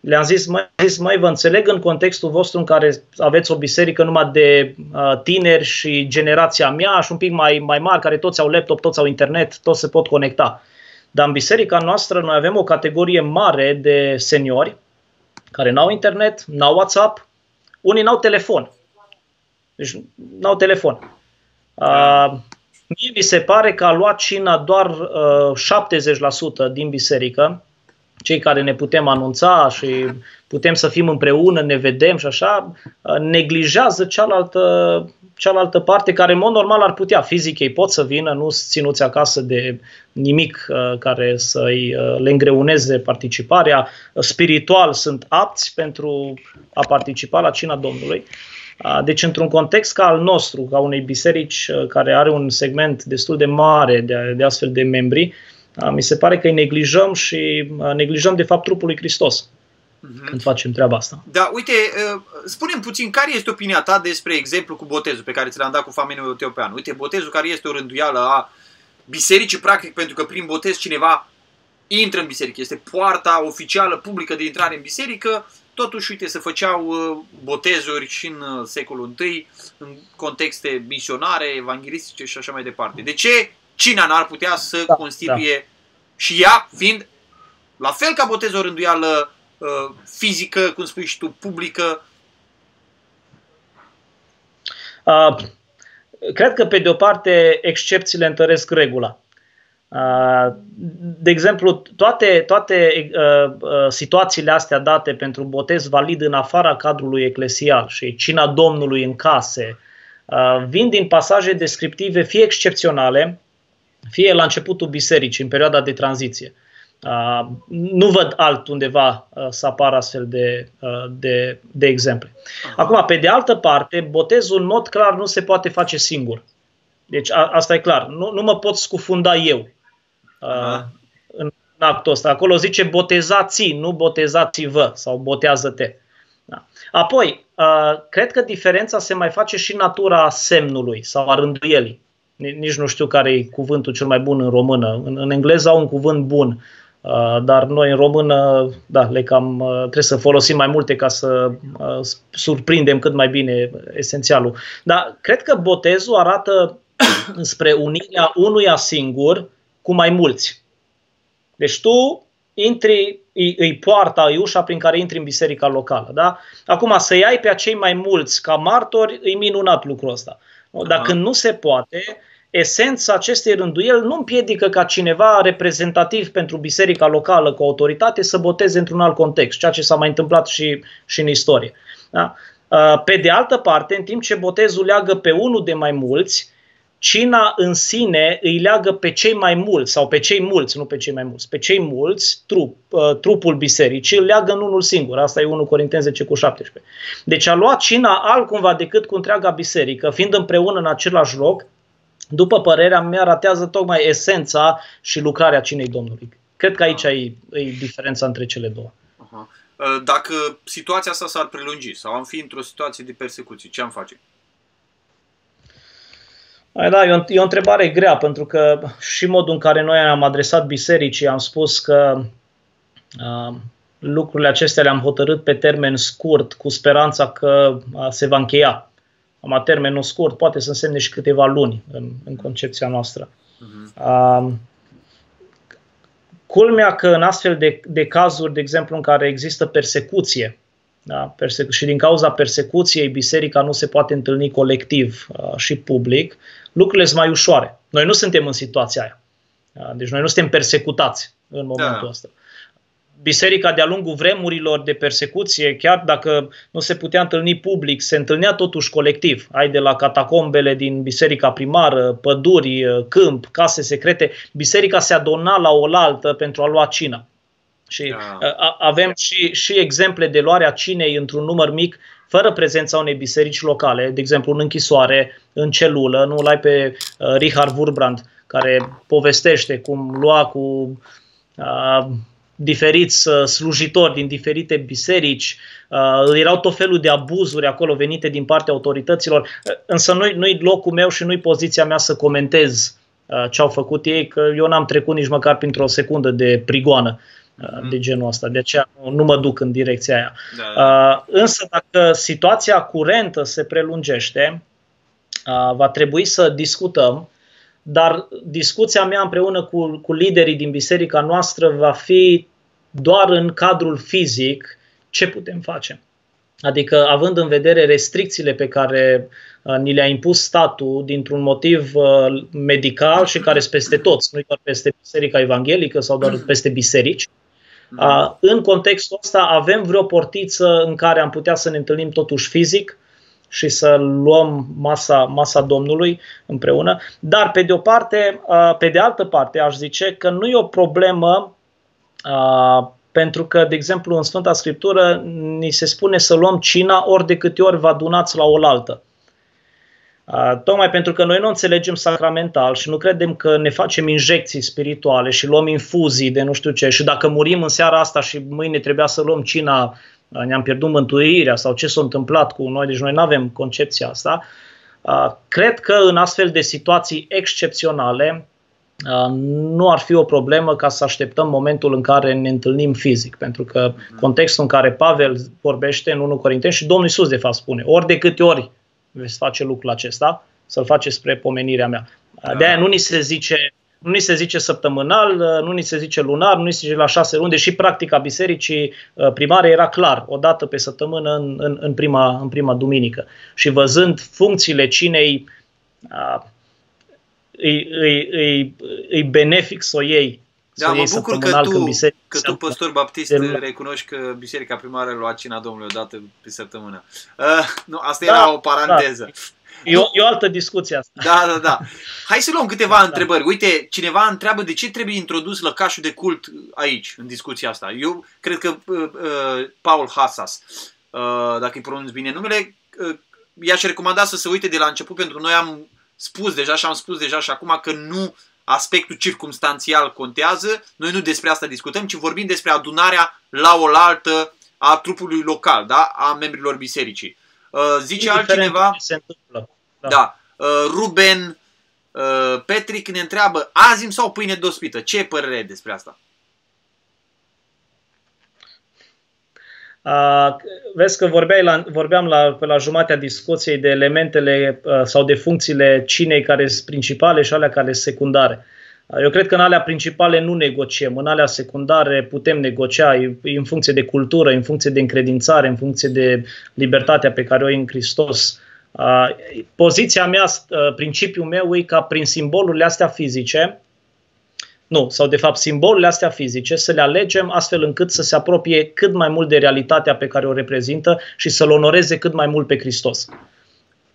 le-am zis, măi, zis, măi, vă înțeleg în contextul vostru în care aveți o biserică numai de uh, tineri și generația mea și un pic mai, mai mari, care toți au laptop, toți au internet, toți se pot conecta. Dar în biserica noastră noi avem o categorie mare de seniori care n-au internet, n-au WhatsApp, unii n-au telefon. Deci n-au telefon. Uh, mie mi se pare că a luat cina doar uh, 70% din biserică, cei care ne putem anunța și putem să fim împreună, ne vedem și așa, uh, neglijează cealaltă, cealaltă parte care în mod normal ar putea. Fizic ei pot să vină, nu ținuți acasă de nimic uh, care să-i uh, le îngreuneze participarea. Spiritual sunt apți pentru a participa la cina Domnului. Deci, într-un context ca al nostru, ca unei biserici care are un segment destul de mare de, de astfel de membri, mi se pare că îi neglijăm și neglijăm, de fapt, trupul lui Hristos uh-huh. când facem treaba asta. Da, uite, spunem puțin care este opinia ta despre exemplu cu botezul pe care ți l-am dat cu famenul Teopean. Uite, botezul care este o rânduială a bisericii, practic, pentru că prin botez cineva intră în biserică, este poarta oficială publică de intrare în biserică, totuși, uite, se făceau botezuri și în secolul I, în contexte misionare, evanghelistice și așa mai departe. De ce Cina n-ar putea să da, constituie da. și ea fiind la fel ca botezul o rânduială uh, fizică, cum spui și tu, publică? Uh, cred că, pe de o parte, excepțiile întăresc regula. Uh, de exemplu, toate, toate uh, uh, situațiile astea date pentru botez valid în afara cadrului eclesial și cina Domnului în case, uh, vin din pasaje descriptive fie excepționale, fie la începutul bisericii, în perioada de tranziție. Uh, nu văd altundeva uh, să apară astfel de, uh, de, de exemple. Acum, pe de altă parte, botezul în mod clar nu se poate face singur. Deci a, asta e clar. Nu, nu mă pot scufunda eu uh, în actul ăsta. Acolo zice botezați, nu botezați-vă sau botează-te. Da. Apoi, uh, cred că diferența se mai face și natura semnului sau a rânduielii nici nu știu care e cuvântul cel mai bun în română. În, în engleză au un cuvânt bun, uh, dar noi în română, da, le cam uh, trebuie să folosim mai multe ca să uh, surprindem cât mai bine esențialul. Dar cred că botezul arată spre unirea unuia singur cu mai mulți. Deci tu intri, îi, îi poarta, îi ușa prin care intri în biserica locală. Da? Acum, să-i ai pe acei mai mulți ca martori, e minunat lucrul ăsta. Dacă nu se poate, esența acestei rânduieli nu împiedică ca cineva reprezentativ pentru biserica locală cu autoritate să boteze într-un alt context, ceea ce s-a mai întâmplat și, și în istorie. Da? Uh, pe de altă parte, în timp ce botezul leagă pe unul de mai mulți, cina în sine îi leagă pe cei mai mulți, sau pe cei mulți, nu pe cei mai mulți, pe cei mulți, trup, uh, trupul bisericii îl leagă în unul singur. Asta e 1 Corinteni 10 cu 17. Deci a luat cina altcumva decât cu întreaga biserică, fiind împreună în același loc, după părerea mea, ratează tocmai esența și lucrarea cinei Domnului. Cred că aici e, e diferența între cele două. Aha. Uh, dacă situația asta s-ar prelungi sau am fi într-o situație de persecuție, ce am face? Da, e o, e o întrebare grea, pentru că și modul în care noi am adresat bisericii, am spus că uh, lucrurile acestea le-am hotărât pe termen scurt, cu speranța că uh, se va încheia am termenul scurt, poate să însemne și câteva luni în, în concepția noastră. Uh-huh. Uh, culmea că în astfel de, de cazuri, de exemplu, în care există persecuție, da, persecu- și din cauza persecuției biserica nu se poate întâlni colectiv uh, și public, lucrurile sunt mai ușoare. Noi nu suntem în situația aia. Uh, deci noi nu suntem persecutați în momentul da. ăsta biserica de-a lungul vremurilor de persecuție, chiar dacă nu se putea întâlni public, se întâlnea totuși colectiv. Ai de la catacombele din biserica primară, păduri, câmp, case secrete, biserica se adona la oaltă pentru a lua cina. Și da. avem și, și exemple de luarea cinei într-un număr mic, fără prezența unei biserici locale, de exemplu în închisoare, în celulă, nu l-ai pe uh, Richard Wurbrand, care povestește cum lua cu uh, diferiți uh, slujitori din diferite biserici, uh, erau tot felul de abuzuri acolo venite din partea autorităților, uh, însă nu-i, nu locul meu și nu-i poziția mea să comentez ce au făcut ei, că eu n-am trecut nici măcar printr-o secundă de prigoană mm-hmm. de genul ăsta. De aceea nu mă duc în direcția aia. Da. Însă dacă situația curentă se prelungește, va trebui să discutăm, dar discuția mea împreună cu, cu liderii din biserica noastră va fi doar în cadrul fizic ce putem face. Adică, având în vedere restricțiile pe care uh, ni le-a impus statul dintr-un motiv uh, medical și care sunt peste toți, nu doar peste Biserica Evanghelică sau doar peste biserici, uh, în contextul ăsta avem vreo portiță în care am putea să ne întâlnim totuși fizic și să luăm masa, masa Domnului împreună. Dar, pe de o parte, pe de altă parte, aș zice că nu e o problemă pentru că, de exemplu, în Sfânta Scriptură ni se spune să luăm cina ori de câte ori vă adunați la oaltă. Tocmai pentru că noi nu înțelegem sacramental și nu credem că ne facem injecții spirituale și luăm infuzii de nu știu ce și dacă murim în seara asta și mâine trebuia să luăm cina, ne-am pierdut mântuirea sau ce s-a întâmplat cu noi, deci noi nu avem concepția asta. Cred că în astfel de situații excepționale Uh, nu ar fi o problemă ca să așteptăm momentul în care ne întâlnim fizic, pentru că mhm. contextul în care Pavel vorbește în 1 Corinteni și Domnul Iisus de fapt spune, ori de câte ori veți face lucrul acesta, să-l faceți spre pomenirea mea. Da. De aia nu ni se zice nu ni se zice săptămânal, uh, nu ni se zice lunar, nu ni se zice la șase luni, deși practica bisericii uh, primare era clar, o dată pe săptămână în, în, în, prima, în prima duminică. Și văzând funcțiile cinei îi, îi, îi, îi benefic să o iei da, mă bucur că tu, că tu, păstor baptist, de... recunoști că Biserica Primară lua cina Domnului odată pe săptămână. Uh, nu, asta da, era o paranteză. Da. E o, e o altă discuție asta. Da, da, da. Hai să luăm câteva da. întrebări. Uite, cineva întreabă de ce trebuie introdus lăcașul de cult aici, în discuția asta. Eu cred că uh, uh, Paul Hassas, uh, dacă îi pronunț bine numele, uh, i-aș recomanda să se uite de la început, pentru că noi am spus deja și am spus deja și acum că nu aspectul circumstanțial contează, noi nu despre asta discutăm, ci vorbim despre adunarea la oaltă a trupului local, da? a membrilor bisericii. Uh, zice altcineva... Se întâmplă. Da. da. Uh, Ruben uh, Petric ne întreabă azim sau pâine dospită? Ce părere despre asta? Uh, vezi că vorbeai la, vorbeam la, pe la jumatea discuției de elementele uh, sau de funcțiile cinei care sunt principale și alea care sunt secundare. Uh, eu cred că în alea principale nu negociem, în alea secundare putem negocia e, în funcție de cultură, în funcție de încredințare, în funcție de libertatea pe care o ai în Hristos. Uh, poziția mea, uh, principiul meu e ca prin simbolurile astea fizice, nu, sau de fapt simbolurile astea fizice, să le alegem astfel încât să se apropie cât mai mult de realitatea pe care o reprezintă și să-L onoreze cât mai mult pe Hristos.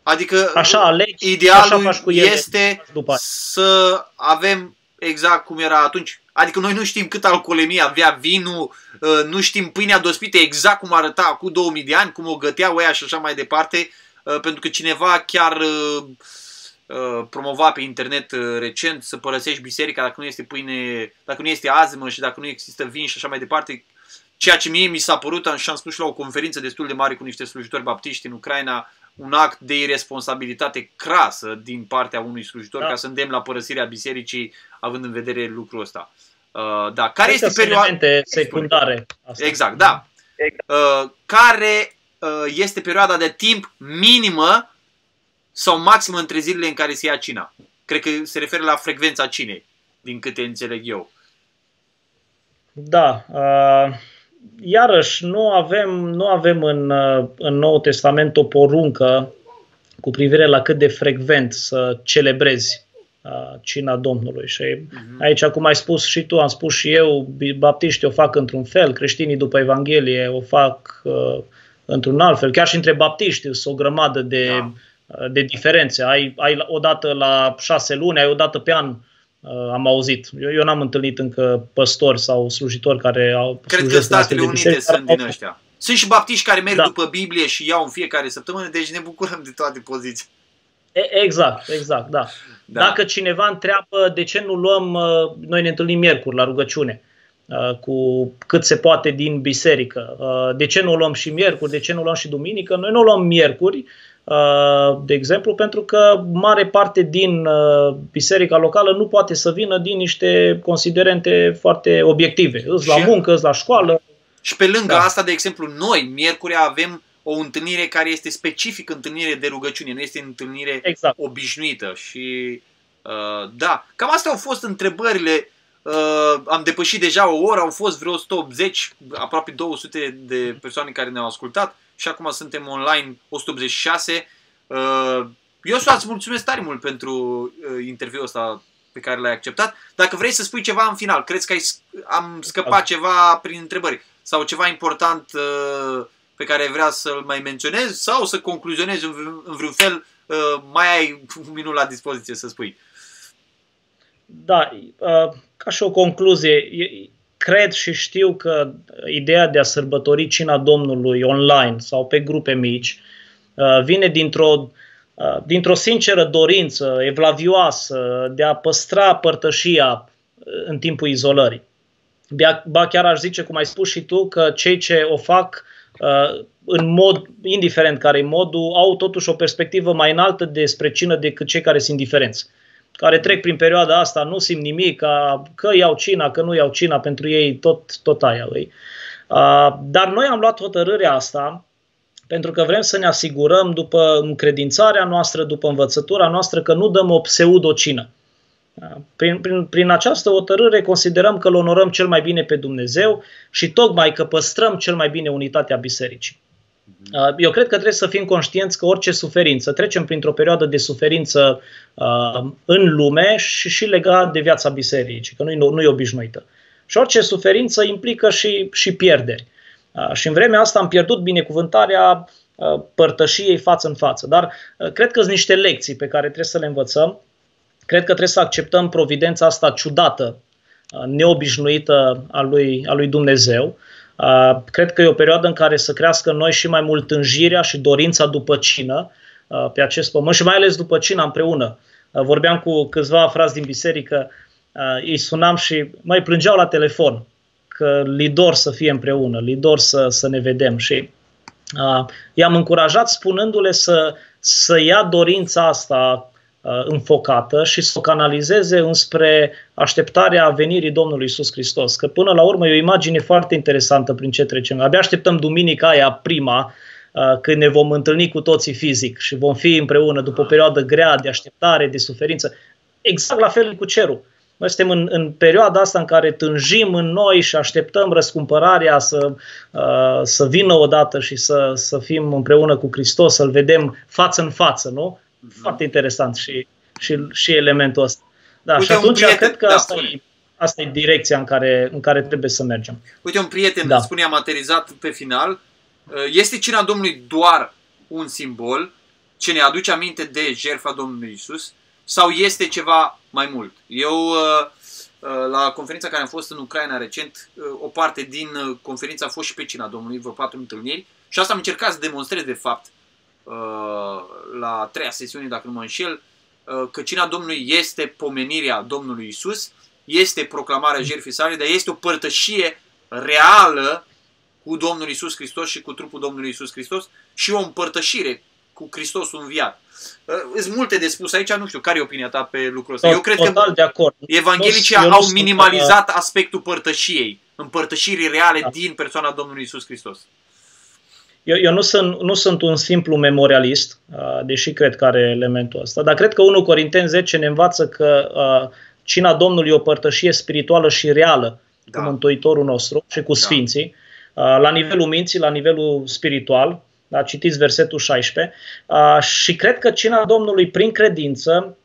Adică așa alegi, idealul așa faci cu ele, este după să avem exact cum era atunci. Adică noi nu știm cât alcoolemie avea vinul, ă, nu știm pâinea dospită exact cum arăta acum 2000 de ani, cum o găteau ăia și așa mai departe, ă, pentru că cineva chiar ă, Uh, promova pe internet uh, recent să părăsești biserica dacă nu este pâine, dacă nu este azmă și dacă nu există vin și așa mai departe. Ceea ce mie mi s-a părut, și am spus și la o conferință destul de mare cu niște slujitori baptiști în Ucraina, un act de irresponsabilitate crasă din partea unui slujitor da. ca să îndemn la părăsirea bisericii având în vedere lucrul ăsta. Uh, da, care este perioada secundare. Asta. Exact, da. Uh, care uh, este perioada de timp minimă sau maxim între zilele în care se ia cina. Cred că se referă la frecvența cinei, din câte înțeleg eu. Da. Uh, iarăși, nu avem, nu avem în, uh, în Noul Testament o poruncă cu privire la cât de frecvent să celebrezi uh, cina Domnului. Și uh-huh. aici, cum ai spus și tu, am spus și eu, baptiștii o fac într-un fel, creștinii după Evanghelie o fac uh, într-un alt fel. Chiar și între baptiști sunt o grămadă de... Da de diferențe. Ai, ai o dată la șase luni, ai o dată pe an, uh, am auzit. Eu, eu n-am întâlnit încă păstori sau slujitori care au Cred că Statele Unite sunt din ăștia. Sunt și baptiști care merg da. după Biblie și iau în fiecare săptămână, deci ne bucurăm de toate poziții. Exact, exact, da. da. Dacă cineva întreabă de ce nu luăm, uh, noi ne întâlnim miercuri la rugăciune, uh, cu cât se poate din biserică. De ce nu luăm și miercuri, de ce nu luăm și duminică? Noi nu luăm miercuri, de exemplu, pentru că mare parte din biserica locală nu poate să vină din niște considerente foarte obiective. Îți la muncă, îți la școală. Și pe lângă da. asta, de exemplu, noi, miercuri, avem o întâlnire care este specific întâlnire de rugăciune, nu este întâlnire exact. obișnuită. Și uh, da, cam astea au fost întrebările. Uh, am depășit deja o oră, au fost vreo 180, aproape 200 de persoane care ne-au ascultat și acum suntem online 186. Uh, eu să-ți mulțumesc tare mult pentru uh, interviul ăsta pe care l-ai acceptat. Dacă vrei să spui ceva în final, crezi că ai, am scăpat ceva prin întrebări sau ceva important uh, pe care vrea să-l mai menționez sau să concluzionezi în, în vreun fel, uh, mai ai un minut la dispoziție să spui. Da, uh, ca și o concluzie, cred și știu că ideea de a sărbători cina Domnului online sau pe grupe mici uh, vine dintr-o dintr-o sinceră dorință evlavioasă de a păstra părtășia în timpul izolării. Ba chiar aș zice, cum ai spus și tu, că cei ce o fac Uh, în mod, indiferent care e modul, au totuși o perspectivă mai înaltă despre cină decât cei care sunt diferenți. Care trec prin perioada asta, nu simt nimic, că iau cina, că nu iau cina, pentru ei tot, tot aia lui. Uh, dar noi am luat hotărârea asta pentru că vrem să ne asigurăm după încredințarea noastră, după învățătura noastră, că nu dăm o pseudo-cină. Da. Prin, prin, prin această hotărâre considerăm că îl onorăm cel mai bine pe Dumnezeu și tocmai că păstrăm cel mai bine unitatea bisericii. Mhm. Eu cred că trebuie să fim conștienți că orice suferință, trecem printr-o perioadă de suferință uh, în lume și, și legat de viața bisericii, că nu, nu e obișnuită. Și orice suferință implică și, și pierderi. Uh, și în vremea asta am pierdut binecuvântarea uh, părtășiei față în față. Dar uh, cred că sunt niște lecții pe care trebuie să le învățăm cred că trebuie să acceptăm providența asta ciudată, neobișnuită a lui, a lui Dumnezeu. Cred că e o perioadă în care să crească noi și mai mult înjirea și dorința după cină pe acest pământ și mai ales după cină împreună. Vorbeam cu câțiva frați din biserică, îi sunam și mai plângeau la telefon că li dor să fie împreună, li dor să, să ne vedem și uh, i-am încurajat spunându-le să, să ia dorința asta Uh, înfocată și să o canalizeze înspre așteptarea venirii Domnului Isus Hristos. Că până la urmă e o imagine foarte interesantă prin ce trecem. Abia așteptăm duminica aia prima, uh, când ne vom întâlni cu toții fizic și vom fi împreună după o perioadă grea de așteptare, de suferință. Exact la fel cu cerul. Noi suntem în, în perioada asta în care tânjim în noi și așteptăm răscumpărarea să, uh, să vină odată și să, să fim împreună cu Hristos, să-L vedem față în față, nu? Mhm. Foarte interesant și, și, și elementul ăsta. Da, Uite, și atunci prieten, cred că da, asta, e, asta e direcția în care, în care trebuie să mergem. Uite, un prieten da. spunea materializat pe final, uh, este cina Domnului doar un simbol ce ne aduce aminte de jertfa Domnului Isus sau este ceva mai mult? Eu uh, uh, la conferința care am fost în Ucraina recent, o parte din conferință a fost și pe cina Domnului, vreo patru întâlniri și asta am încercat să demonstrez de fapt Uh, la a treia sesiune, dacă nu mă înșel, uh, că cina Domnului este pomenirea Domnului Isus, este proclamarea jertfii sale, dar este o părtășie reală cu Domnul Isus Hristos și cu trupul Domnului Isus Hristos și o împărtășire cu Hristosul înviat. Uh, sunt multe de spus aici, nu știu, care e opinia ta pe lucrul ăsta? Eu cred că de acord. evanghelicii nu, au minimalizat aspectul părtășiei, împărtășirii reale da. din persoana Domnului Isus Hristos. Eu, eu nu, sunt, nu sunt un simplu memorialist, uh, deși cred că are elementul ăsta, dar cred că 1 Corinteni 10 ne învață că uh, cina Domnului e o părtășie spirituală și reală da. cu Mântuitorul nostru și cu da. Sfinții, da. la nivelul minții, la nivelul spiritual. Da, citiți versetul 16. Și cred că cina Domnului, prin credință,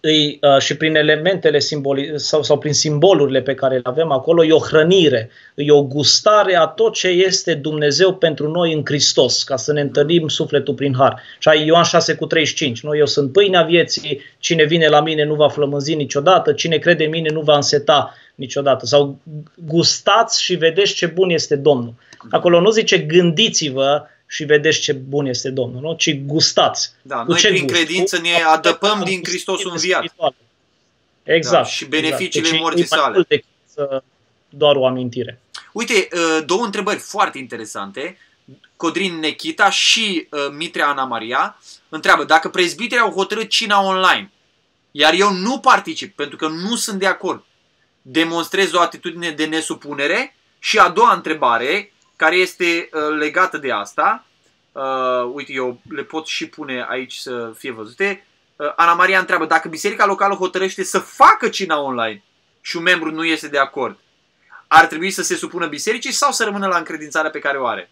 îi, uh, și prin elementele simboli, sau, sau prin simbolurile pe care le avem acolo, e o hrănire, e o gustare a tot ce este Dumnezeu pentru noi în Hristos, ca să ne întâlnim sufletul prin har. Și ai Ioan 6 cu 35, nu? Eu sunt pâinea vieții, cine vine la mine nu va flămânzi niciodată, cine crede în mine nu va înseta niciodată. Sau gustați și vedeți ce bun este Domnul. Acolo nu zice gândiți-vă și vedeți ce bun este Domnul, nu? ci gustați. Da, Cu noi ce prin gust? credință ne adăpăm din Hristos înviat. Exact. Da, și beneficiile exact. morții deci, sale. Decât doar o amintire. Uite, uh, două întrebări foarte interesante. Codrin Nechita și uh, Mitrea Ana Maria întreabă dacă prezbiterii au hotărât cina online, iar eu nu particip pentru că nu sunt de acord. Demonstrez o atitudine de nesupunere? Și a doua întrebare, care este uh, legată de asta, uh, uite, eu le pot și pune aici să fie văzute. Uh, Ana Maria întreabă dacă biserica locală hotărăște să facă cina online și un membru nu este de acord, ar trebui să se supună bisericii sau să rămână la încredințarea pe care o are?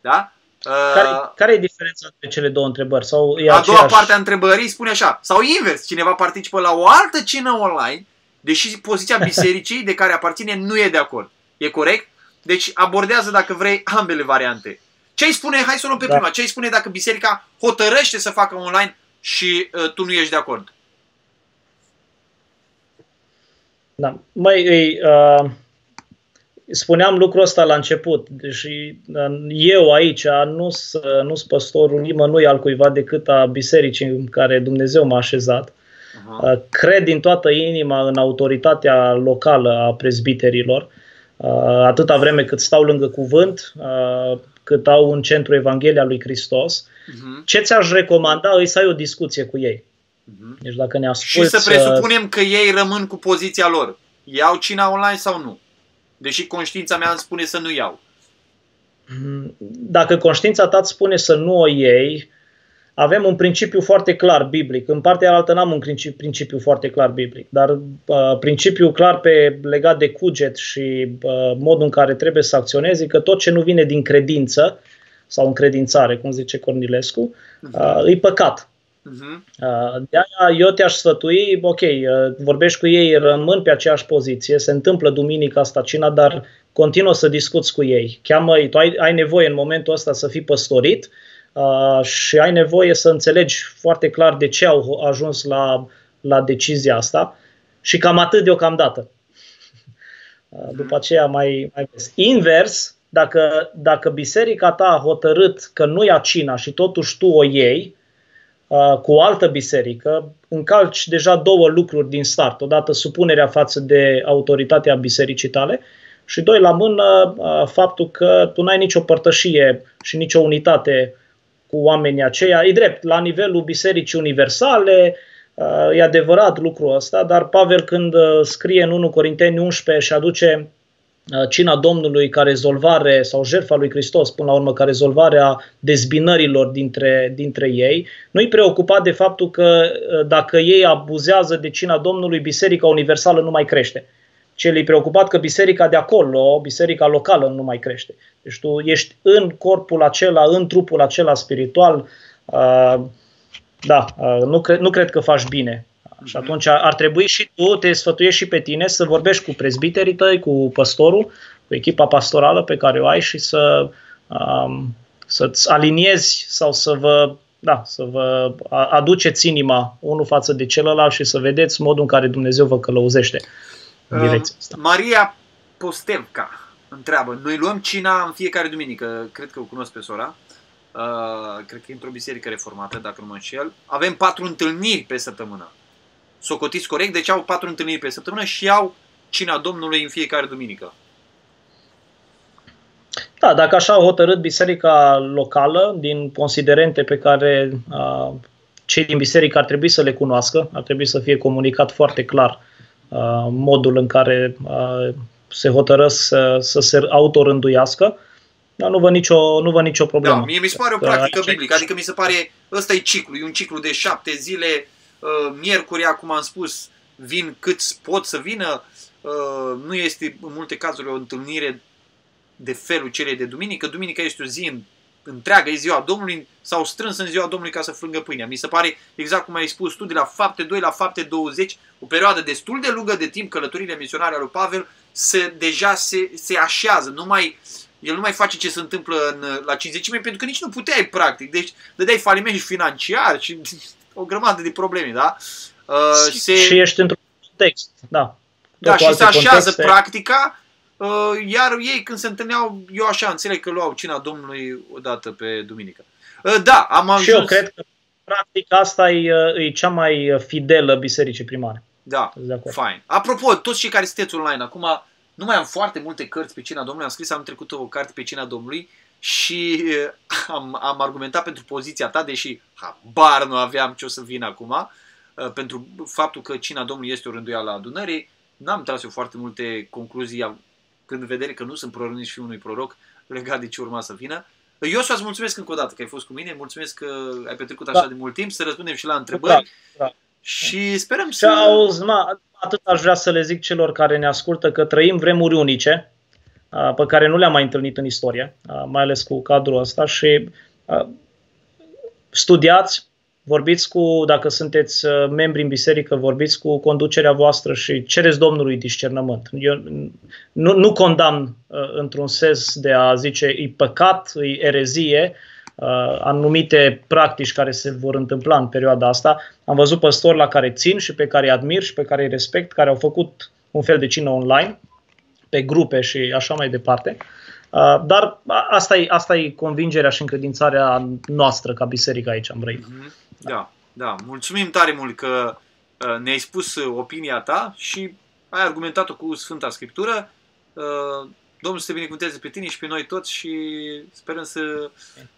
Da? Uh, care, care e diferența între cele două întrebări? Sau e a aceeași... doua parte a întrebării spune așa, sau invers, cineva participă la o altă cină online, deși poziția bisericii de care aparține nu e de acord. E corect? Deci abordează, dacă vrei, ambele variante. Ce îi spune, hai să o luăm pe da. prima, ce îi spune dacă biserica hotărăște să facă online și uh, tu nu ești de acord? Da. Mai uh, spuneam lucrul ăsta la început. Deci eu aici nu sunt nu păstorul nimănui al cuiva decât a bisericii în care Dumnezeu m-a așezat. Uh-huh. Cred din toată inima în autoritatea locală a prezbiterilor. Uh, atâta vreme cât stau lângă cuvânt, uh, cât au un centru Evanghelia lui Hristos. Uh-huh. Ce ți-aș recomanda îi să ai o discuție cu ei. Uh-huh. Deci dacă ne asculti, Și să presupunem că ei rămân cu poziția lor. Iau cina online sau nu? Deși conștiința mea îmi spune să nu iau. Dacă conștiința ta îți spune să nu o iei, avem un principiu foarte clar biblic. În partea altă n-am un principiu foarte clar biblic, dar uh, principiul clar pe legat de cuget și uh, modul în care trebuie să acționezi, că tot ce nu vine din credință sau încredințare, cum zice Cornilescu, uh, e păcat. Uh-huh. De aia eu te-aș sfătui, ok, uh, vorbești cu ei, rămân pe aceeași poziție, se întâmplă duminica asta cina, dar continuă să discuți cu ei. cheamă tu ai, ai nevoie în momentul ăsta să fii păstorit uh, și ai nevoie să înțelegi foarte clar de ce au ajuns la, la decizia asta și cam atât deocamdată. Uh, după aceea mai, mai vezi. Invers, dacă, dacă biserica ta a hotărât că nu ia cina și totuși tu o iei, Uh, cu o altă biserică, încalci deja două lucruri din start. Odată supunerea față de autoritatea bisericii tale și doi la mână uh, faptul că tu n-ai nicio părtășie și nicio unitate cu oamenii aceia. E drept, la nivelul bisericii universale, uh, e adevărat lucrul ăsta, dar Pavel când scrie în 1 Corinteni 11 și aduce Uh, cina Domnului ca rezolvare sau jertfa lui Hristos, până la urmă, ca rezolvare a dezbinărilor dintre, dintre ei, nu-i preocupat de faptul că uh, dacă ei abuzează de cina Domnului, Biserica Universală nu mai crește. Ce li preocupat că biserica de acolo, biserica locală, nu mai crește. Deci tu ești în corpul acela, în trupul acela spiritual, uh, da, nu, cre- nu cred că faci bine. Și atunci ar trebui și tu, te sfătuiești și pe tine să vorbești cu prezbiterii tăi, cu păstorul, cu echipa pastorală pe care o ai și să, um, să-ți aliniezi sau să vă, da, să vă aduceți inima unul față de celălalt și să vedeți modul în care Dumnezeu vă călăuzește. în direcția asta. Maria Postevca întreabă, noi luăm cina în fiecare duminică, cred că o cunosc pe sora, Uh, cred că e într-o biserică reformată, dacă nu mă înșel. Avem patru întâlniri pe săptămână socotiți corect, deci au patru întâlniri pe săptămână și au cina Domnului în fiecare duminică. Da, dacă așa a hotărât biserica locală, din considerente pe care uh, cei din biserică ar trebui să le cunoască, ar trebui să fie comunicat foarte clar uh, modul în care uh, se hotărăsc să, să se autorânduiască, dar nu văd nicio, nu văd nicio problemă. Da, mie mi se pare o practică biblică, adică mi se pare, ăsta e ciclu, e un ciclu de șapte zile, Uh, miercuri, cum am spus, vin cât pot să vină. Uh, nu este în multe cazuri o întâlnire de felul celei de duminică. Duminica este o zi întreagă, e ziua Domnului, s-au strâns în ziua Domnului ca să frângă pâinea. Mi se pare, exact cum ai spus tu, de la fapte 2 la fapte 20, o perioadă destul de lungă de timp, călătorile misionare ale lui Pavel, se, deja se, se așează, nu mai, el nu mai face ce se întâmplă în, la 50 pentru că nici nu puteai practic. Deci dădeai faliment financiar și o grămadă de probleme, da? Uh, se... Și ești într-un context, da. Da, și se așează contexte. practica, uh, iar ei când se întâlneau, eu așa înțeleg că luau cina Domnului o dată pe duminică. Uh, da, am ajuns... Și eu cred că practica asta e, uh, e cea mai fidelă bisericii primare. Da, fine. Apropo, toți cei care sunteți online, acum nu mai am foarte multe cărți pe cina Domnului, am scris am trecut o carte pe cina Domnului, și am, am argumentat pentru poziția ta, deși habar nu aveam ce o să vin acum, pentru faptul că cina Domnului este o rânduială a adunării. N-am tras eu foarte multe concluzii, când vedere că nu sunt proroc nici fiul unui proroc, legat de ce urma să vină. Eu să-ți mulțumesc încă o dată că ai fost cu mine, mulțumesc că ai petrecut așa da. de mult timp, să răspundem și la întrebări. Da, da. Și sperăm să... Auzi, ma, atât aș vrea să le zic celor care ne ascultă că trăim vremuri unice, pe care nu le-am mai întâlnit în istorie, mai ales cu cadrul ăsta și studiați, vorbiți cu, dacă sunteți membri în biserică, vorbiți cu conducerea voastră și cereți Domnului discernământ. Eu nu, nu condamn într-un sens de a zice e păcat, e erezie, anumite practici care se vor întâmpla în perioada asta. Am văzut păstori la care țin și pe care îi admir și pe care îi respect, care au făcut un fel de cină online pe grupe și așa mai departe. Uh, dar asta e, asta e convingerea și încredințarea noastră ca biserică aici în Brăila. Mhm. Da, da. Mulțumim tare mult că uh, ne-ai spus opinia ta și ai argumentat-o cu Sfânta Scriptură. Uh, Domnul să te binecuvânteze pe tine și pe noi toți și sperăm să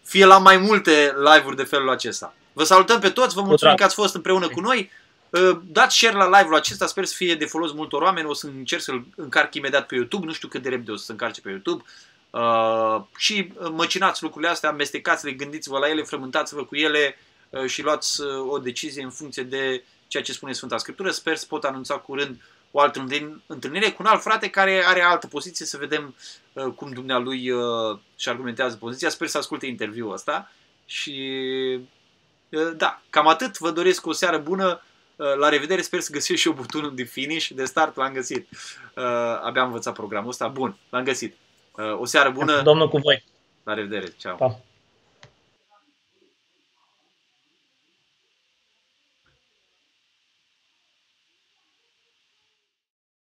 fie la mai multe live-uri de felul acesta. Vă salutăm pe toți, vă mulțumim că ați fost împreună cu noi. Ă, dați share la live-ul acesta, sper să fie de folos multor oameni, o să încerc să-l încarc imediat pe YouTube, nu știu cât de repede o să se încarce pe YouTube. Uh, și măcinați lucrurile astea, amestecați-le, gândiți-vă la ele, frământați-vă cu ele uh, și luați uh, o decizie în funcție de ceea ce spune Sfânta Scriptură. Sper să pot anunța curând o altă întâlnire cu un alt frate care are altă poziție, să vedem uh, cum dumnealui uh, și argumentează poziția. Sper să asculte interviul ăsta și uh, da, cam atât. Vă doresc o seară bună. Uh, la revedere, sper să găsesc și eu butonul de finish, de start, l-am găsit. Uh, abia am învățat programul ăsta. Bun, l-am găsit. Uh, o seară bună. Domnul cu voi. La revedere, ceau. Pa.